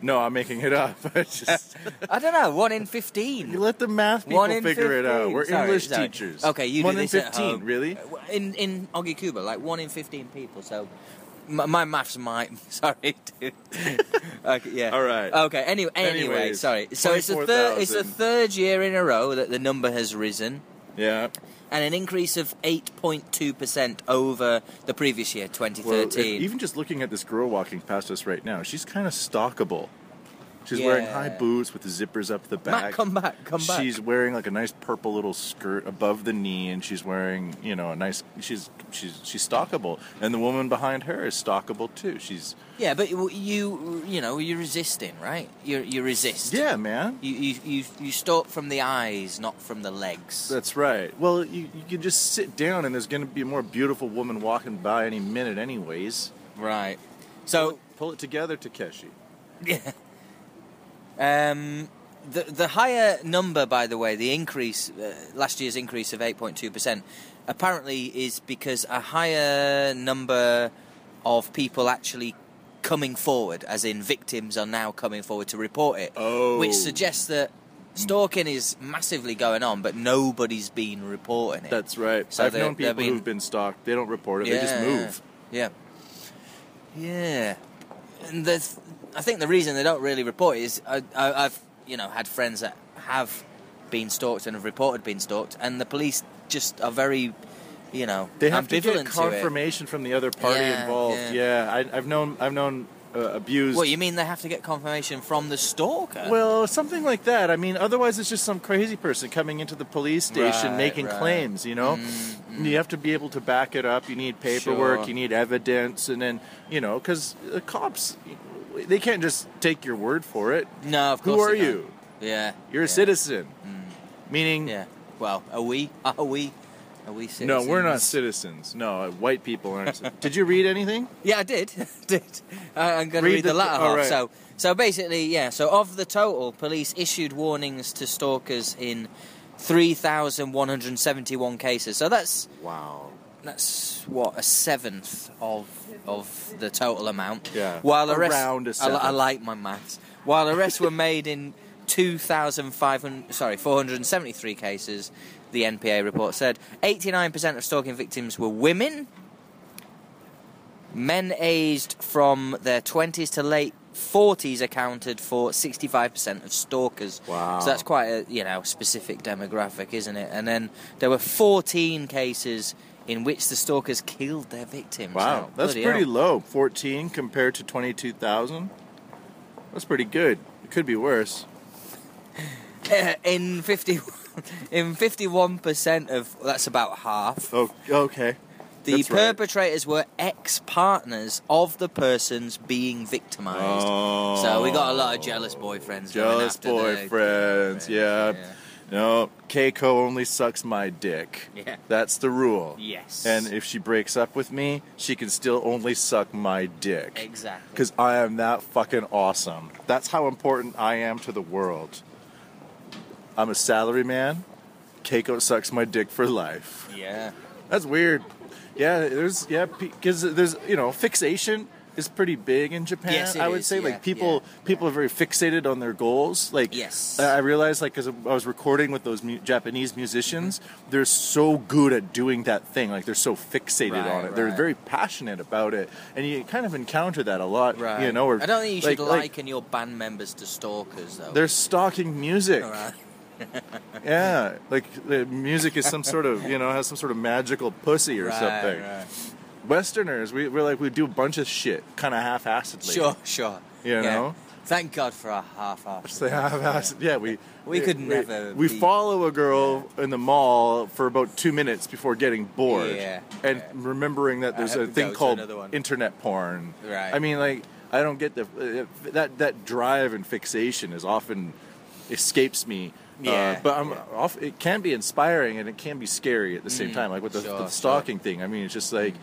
[SPEAKER 2] No, I'm making it up. It's just,
[SPEAKER 3] I don't know, one in
[SPEAKER 2] fifteen.
[SPEAKER 3] you
[SPEAKER 2] let the math people
[SPEAKER 3] One in
[SPEAKER 2] figure it out.
[SPEAKER 3] 15.
[SPEAKER 2] We're
[SPEAKER 3] Sorry,
[SPEAKER 2] English
[SPEAKER 3] sorry.
[SPEAKER 2] teachers.
[SPEAKER 3] Okay, you
[SPEAKER 2] One
[SPEAKER 3] do
[SPEAKER 2] in
[SPEAKER 3] this
[SPEAKER 2] 15,
[SPEAKER 3] home.
[SPEAKER 2] really?
[SPEAKER 3] In, in Ogikubo, like one in 15 people. So m- my maths might. Sorry, dude. okay, yeah.
[SPEAKER 2] All right.
[SPEAKER 3] Okay. Anyway, anyway,
[SPEAKER 2] Anyways,
[SPEAKER 3] sorry. So it's the third. It's the third year in a row that the number has risen.
[SPEAKER 2] Yeah.
[SPEAKER 3] and an increase of 8.2% over the previous year,
[SPEAKER 2] Well,
[SPEAKER 3] 2013.
[SPEAKER 2] if- even just looking at this girl walking past us right now, she's kind of stalkable. She's wearing high boots with the zippers up the back.
[SPEAKER 3] Matt, come back, come back.
[SPEAKER 2] She's wearing like a nice purple little skirt above the knee, and she's wearing, you know, a nice. She's she's she's stalkable, and the woman behind her is stalkable too. She's
[SPEAKER 3] yeah, but you, you, you know, you're resisting, right? You, you resist.
[SPEAKER 2] yeah, man.
[SPEAKER 3] You, you, you, you stalk from the eyes, not from the legs.
[SPEAKER 2] That's right. Well, you you can just sit down, and there's going to be a more beautiful woman walking by any minute, anyways.
[SPEAKER 3] right. So,
[SPEAKER 2] Pull it together, Takeshi.
[SPEAKER 3] yeah. Um, the the higher number, by the way, the increase uh, last year's increase of eight point two percent, apparently is because a higher number of people actually coming forward, as in victims are now coming forward to report it,
[SPEAKER 2] Oh.
[SPEAKER 3] which suggests that stalking is massively going on, but nobody's been reporting it.
[SPEAKER 2] That's right.
[SPEAKER 3] So
[SPEAKER 2] I've known people
[SPEAKER 3] being-
[SPEAKER 2] who've been stalked. They don't report it. They just move.
[SPEAKER 3] Yeah. Yeah. And the, I think the reason they don't really report is I, I, I've you know had friends that have been stalked and have reported being stalked, and the police just are very, you know,
[SPEAKER 2] They have to get confirmation from the other party
[SPEAKER 3] Yeah,
[SPEAKER 2] involved.
[SPEAKER 3] yeah.
[SPEAKER 2] Yeah, I, I've known I've known uh, abused.
[SPEAKER 3] Well, you mean they have to get confirmation from the stalker?
[SPEAKER 2] Well, something like that. I mean, otherwise it's just some crazy person coming into the police station
[SPEAKER 3] Right,
[SPEAKER 2] making
[SPEAKER 3] right.
[SPEAKER 2] claims. You know,
[SPEAKER 3] Mm,
[SPEAKER 2] you have to be able to back it up. You need paperwork.
[SPEAKER 3] Sure.
[SPEAKER 2] You need evidence, and then you know, because the cops, they can't just take your word for it.
[SPEAKER 3] no, of course. Who are
[SPEAKER 2] you?
[SPEAKER 3] Yeah,
[SPEAKER 2] You're a
[SPEAKER 3] yeah,
[SPEAKER 2] citizen. Meaning,
[SPEAKER 3] Yeah. Well, are we? Are we? Are we? Citizens?
[SPEAKER 2] No, we're not
[SPEAKER 3] citizens?
[SPEAKER 2] No, uh, white people aren't. Did you read anything?
[SPEAKER 3] Yeah, I did. did. I- I'm going to
[SPEAKER 2] Read
[SPEAKER 3] read, the,
[SPEAKER 2] the-
[SPEAKER 3] latter half.
[SPEAKER 2] right.
[SPEAKER 3] So, so basically, yeah. So of the total, police issued warnings to stalkers in 3,171 cases. So that's
[SPEAKER 2] Wow.
[SPEAKER 3] that's what a seventh of of the total amount.
[SPEAKER 2] Yeah,
[SPEAKER 3] While the rest,
[SPEAKER 2] around a
[SPEAKER 3] I, li- I like my maths. While the rest were made in 2,500, sorry, 473 cases. The NPA report said 89% of stalking victims were women. Men aged from their 20s to late 40s accounted for 65% of stalkers.
[SPEAKER 2] Wow.
[SPEAKER 3] So that's quite a you know specific demographic, isn't it? And then there were 14 cases in which the stalkers killed their victims.
[SPEAKER 2] Wow, that's
[SPEAKER 3] bloody
[SPEAKER 2] pretty
[SPEAKER 3] hell.
[SPEAKER 2] low. 14 compared to 22,000. That's pretty good. It could be worse.
[SPEAKER 3] Uh, in 50 in 51% of that's about half.
[SPEAKER 2] Oh, okay.
[SPEAKER 3] The
[SPEAKER 2] That's right.
[SPEAKER 3] perpetrators were ex-partners of the persons being victimized.
[SPEAKER 2] Oh.
[SPEAKER 3] So we got a lot of jealous boyfriends.
[SPEAKER 2] Jealous
[SPEAKER 3] after the
[SPEAKER 2] boyfriends, yeah.
[SPEAKER 3] yeah.
[SPEAKER 2] No, Keiko only sucks my dick.
[SPEAKER 3] Yeah.
[SPEAKER 2] That's the rule.
[SPEAKER 3] Yes.
[SPEAKER 2] And if she breaks up with me, she can still only suck my dick.
[SPEAKER 3] exactly.
[SPEAKER 2] Because I am that fucking awesome. That's how important I am to the world. I'm a salary man. Keiko sucks my dick for life.
[SPEAKER 3] Yeah.
[SPEAKER 2] That's weird. Yeah, there's yeah because there's you know fixation is pretty big in Japan.
[SPEAKER 3] Yes,
[SPEAKER 2] I would
[SPEAKER 3] is,
[SPEAKER 2] say
[SPEAKER 3] yeah,
[SPEAKER 2] like people people are very fixated on their goals. Like
[SPEAKER 3] Yes.
[SPEAKER 2] I realized like because I was recording with those mu- Japanese musicians, mm-hmm. they're so good at doing that thing. Like they're so fixated
[SPEAKER 3] Right,
[SPEAKER 2] on it. They're very passionate about it, and you kind of encounter that a lot.
[SPEAKER 3] Right.
[SPEAKER 2] You know, or,
[SPEAKER 3] I don't think you should
[SPEAKER 2] like- like,
[SPEAKER 3] liken your band members to stalkers, though.
[SPEAKER 2] they're stalking music. Yeah, like the music is some sort of you know has some sort of magical pussy or
[SPEAKER 3] Right,
[SPEAKER 2] something. Westerners, we, we're like we do a bunch of shit, kind of half-assedly.
[SPEAKER 3] Sure, sure.
[SPEAKER 2] You know?
[SPEAKER 3] Thank God for a half-assed.
[SPEAKER 2] Like half-assed. Yeah, we
[SPEAKER 3] We could never
[SPEAKER 2] We
[SPEAKER 3] be-
[SPEAKER 2] follow a girl in the mall for about two minutes before getting bored,
[SPEAKER 3] Yeah,
[SPEAKER 2] and
[SPEAKER 3] yeah.
[SPEAKER 2] remembering that there's a thing called internet porn.
[SPEAKER 3] Right.
[SPEAKER 2] I mean, like I don't get the uh, that that drive and fixation is often escapes me. Uh,
[SPEAKER 3] Yeah,
[SPEAKER 2] but I'm
[SPEAKER 3] yeah.
[SPEAKER 2] off. It can be inspiring and it can be scary at the same time. Like with the,
[SPEAKER 3] Mm, sure,
[SPEAKER 2] the
[SPEAKER 3] sure.
[SPEAKER 2] stalking thing. I mean, it's just like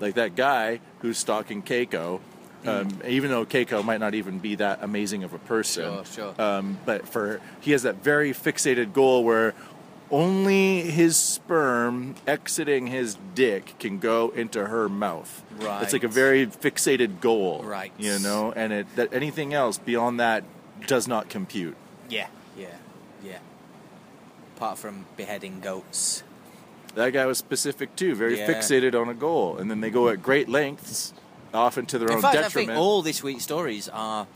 [SPEAKER 2] like that guy who's stalking Keiko. Um,
[SPEAKER 3] Mm.
[SPEAKER 2] even though Keiko might not even be that amazing of a person,
[SPEAKER 3] Sure, sure.
[SPEAKER 2] Um, but for he has that very fixated goal where only his sperm exiting his dick can go into her mouth.
[SPEAKER 3] Right.
[SPEAKER 2] It's like a very fixated goal,
[SPEAKER 3] Right.
[SPEAKER 2] You know, and it that anything else beyond that does not compute.
[SPEAKER 3] Yeah, yeah, yeah. Apart from beheading goats.
[SPEAKER 2] That guy was specific too, very
[SPEAKER 3] Yeah.
[SPEAKER 2] fixated on a goal, and then they go at great lengths, often to their
[SPEAKER 3] In
[SPEAKER 2] own
[SPEAKER 3] fact, I
[SPEAKER 2] detriment.
[SPEAKER 3] think all this week's stories are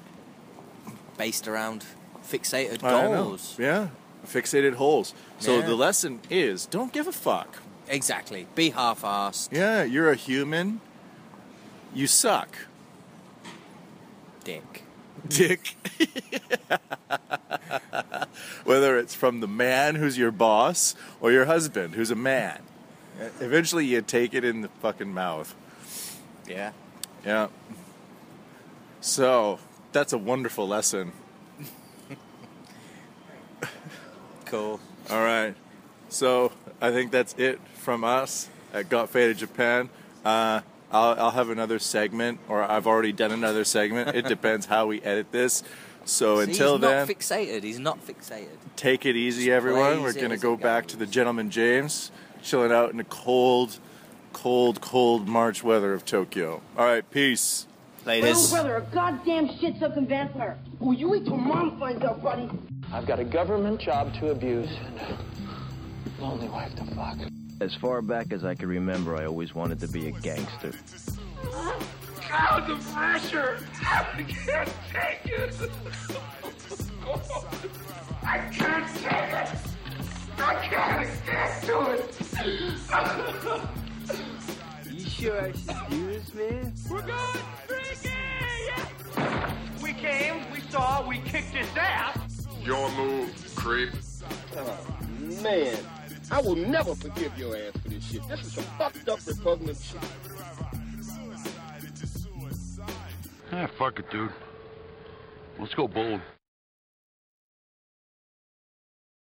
[SPEAKER 3] based around fixated goals.
[SPEAKER 2] Yeah, fixated holes. So
[SPEAKER 3] Yeah.
[SPEAKER 2] the lesson is don't give a fuck.
[SPEAKER 3] Exactly. Be half-assed.
[SPEAKER 2] Yeah, you're a human. You suck.
[SPEAKER 3] Dick.
[SPEAKER 2] Dick. Whether it's from the man who's your boss or your husband who's a man. Eventually you take it in the fucking mouth.
[SPEAKER 3] Yeah.
[SPEAKER 2] Yeah. So, that's a wonderful lesson.
[SPEAKER 3] Cool.
[SPEAKER 2] All right. So, I think that's it from us at Got Faded Japan. Uh, I'll, I'll have another segment, or I've already done another segment. It depends how we edit this. So,
[SPEAKER 3] See,
[SPEAKER 2] until
[SPEAKER 3] he's
[SPEAKER 2] then.
[SPEAKER 3] not fixated. He's not fixated.
[SPEAKER 2] Take it easy,
[SPEAKER 3] Just
[SPEAKER 2] everyone. We're going to go
[SPEAKER 3] it
[SPEAKER 2] back to the Gentleman James, chilling out in the cold, cold, cold March weather of Tokyo. All right, peace.
[SPEAKER 4] My little brother, a goddamn shit-sucking vampire. Will you wait till mom finds out, buddy.
[SPEAKER 5] I've got a government job to abuse and a lonely wife to fuck.
[SPEAKER 6] As far back as I can remember, I always wanted to be a gangster.
[SPEAKER 7] God, the pressure! I can't take it! I can't take it! I can't stand to it!
[SPEAKER 6] You sure I should do this, man?
[SPEAKER 7] We're going freaky! We came, we saw, we kicked his ass!
[SPEAKER 8] Your move, creep.
[SPEAKER 9] Oh, man, I will never forgive your ass for this shit. This is some fucked up repugnant shit.
[SPEAKER 8] Ah, fuck it, dude. Let's go bold.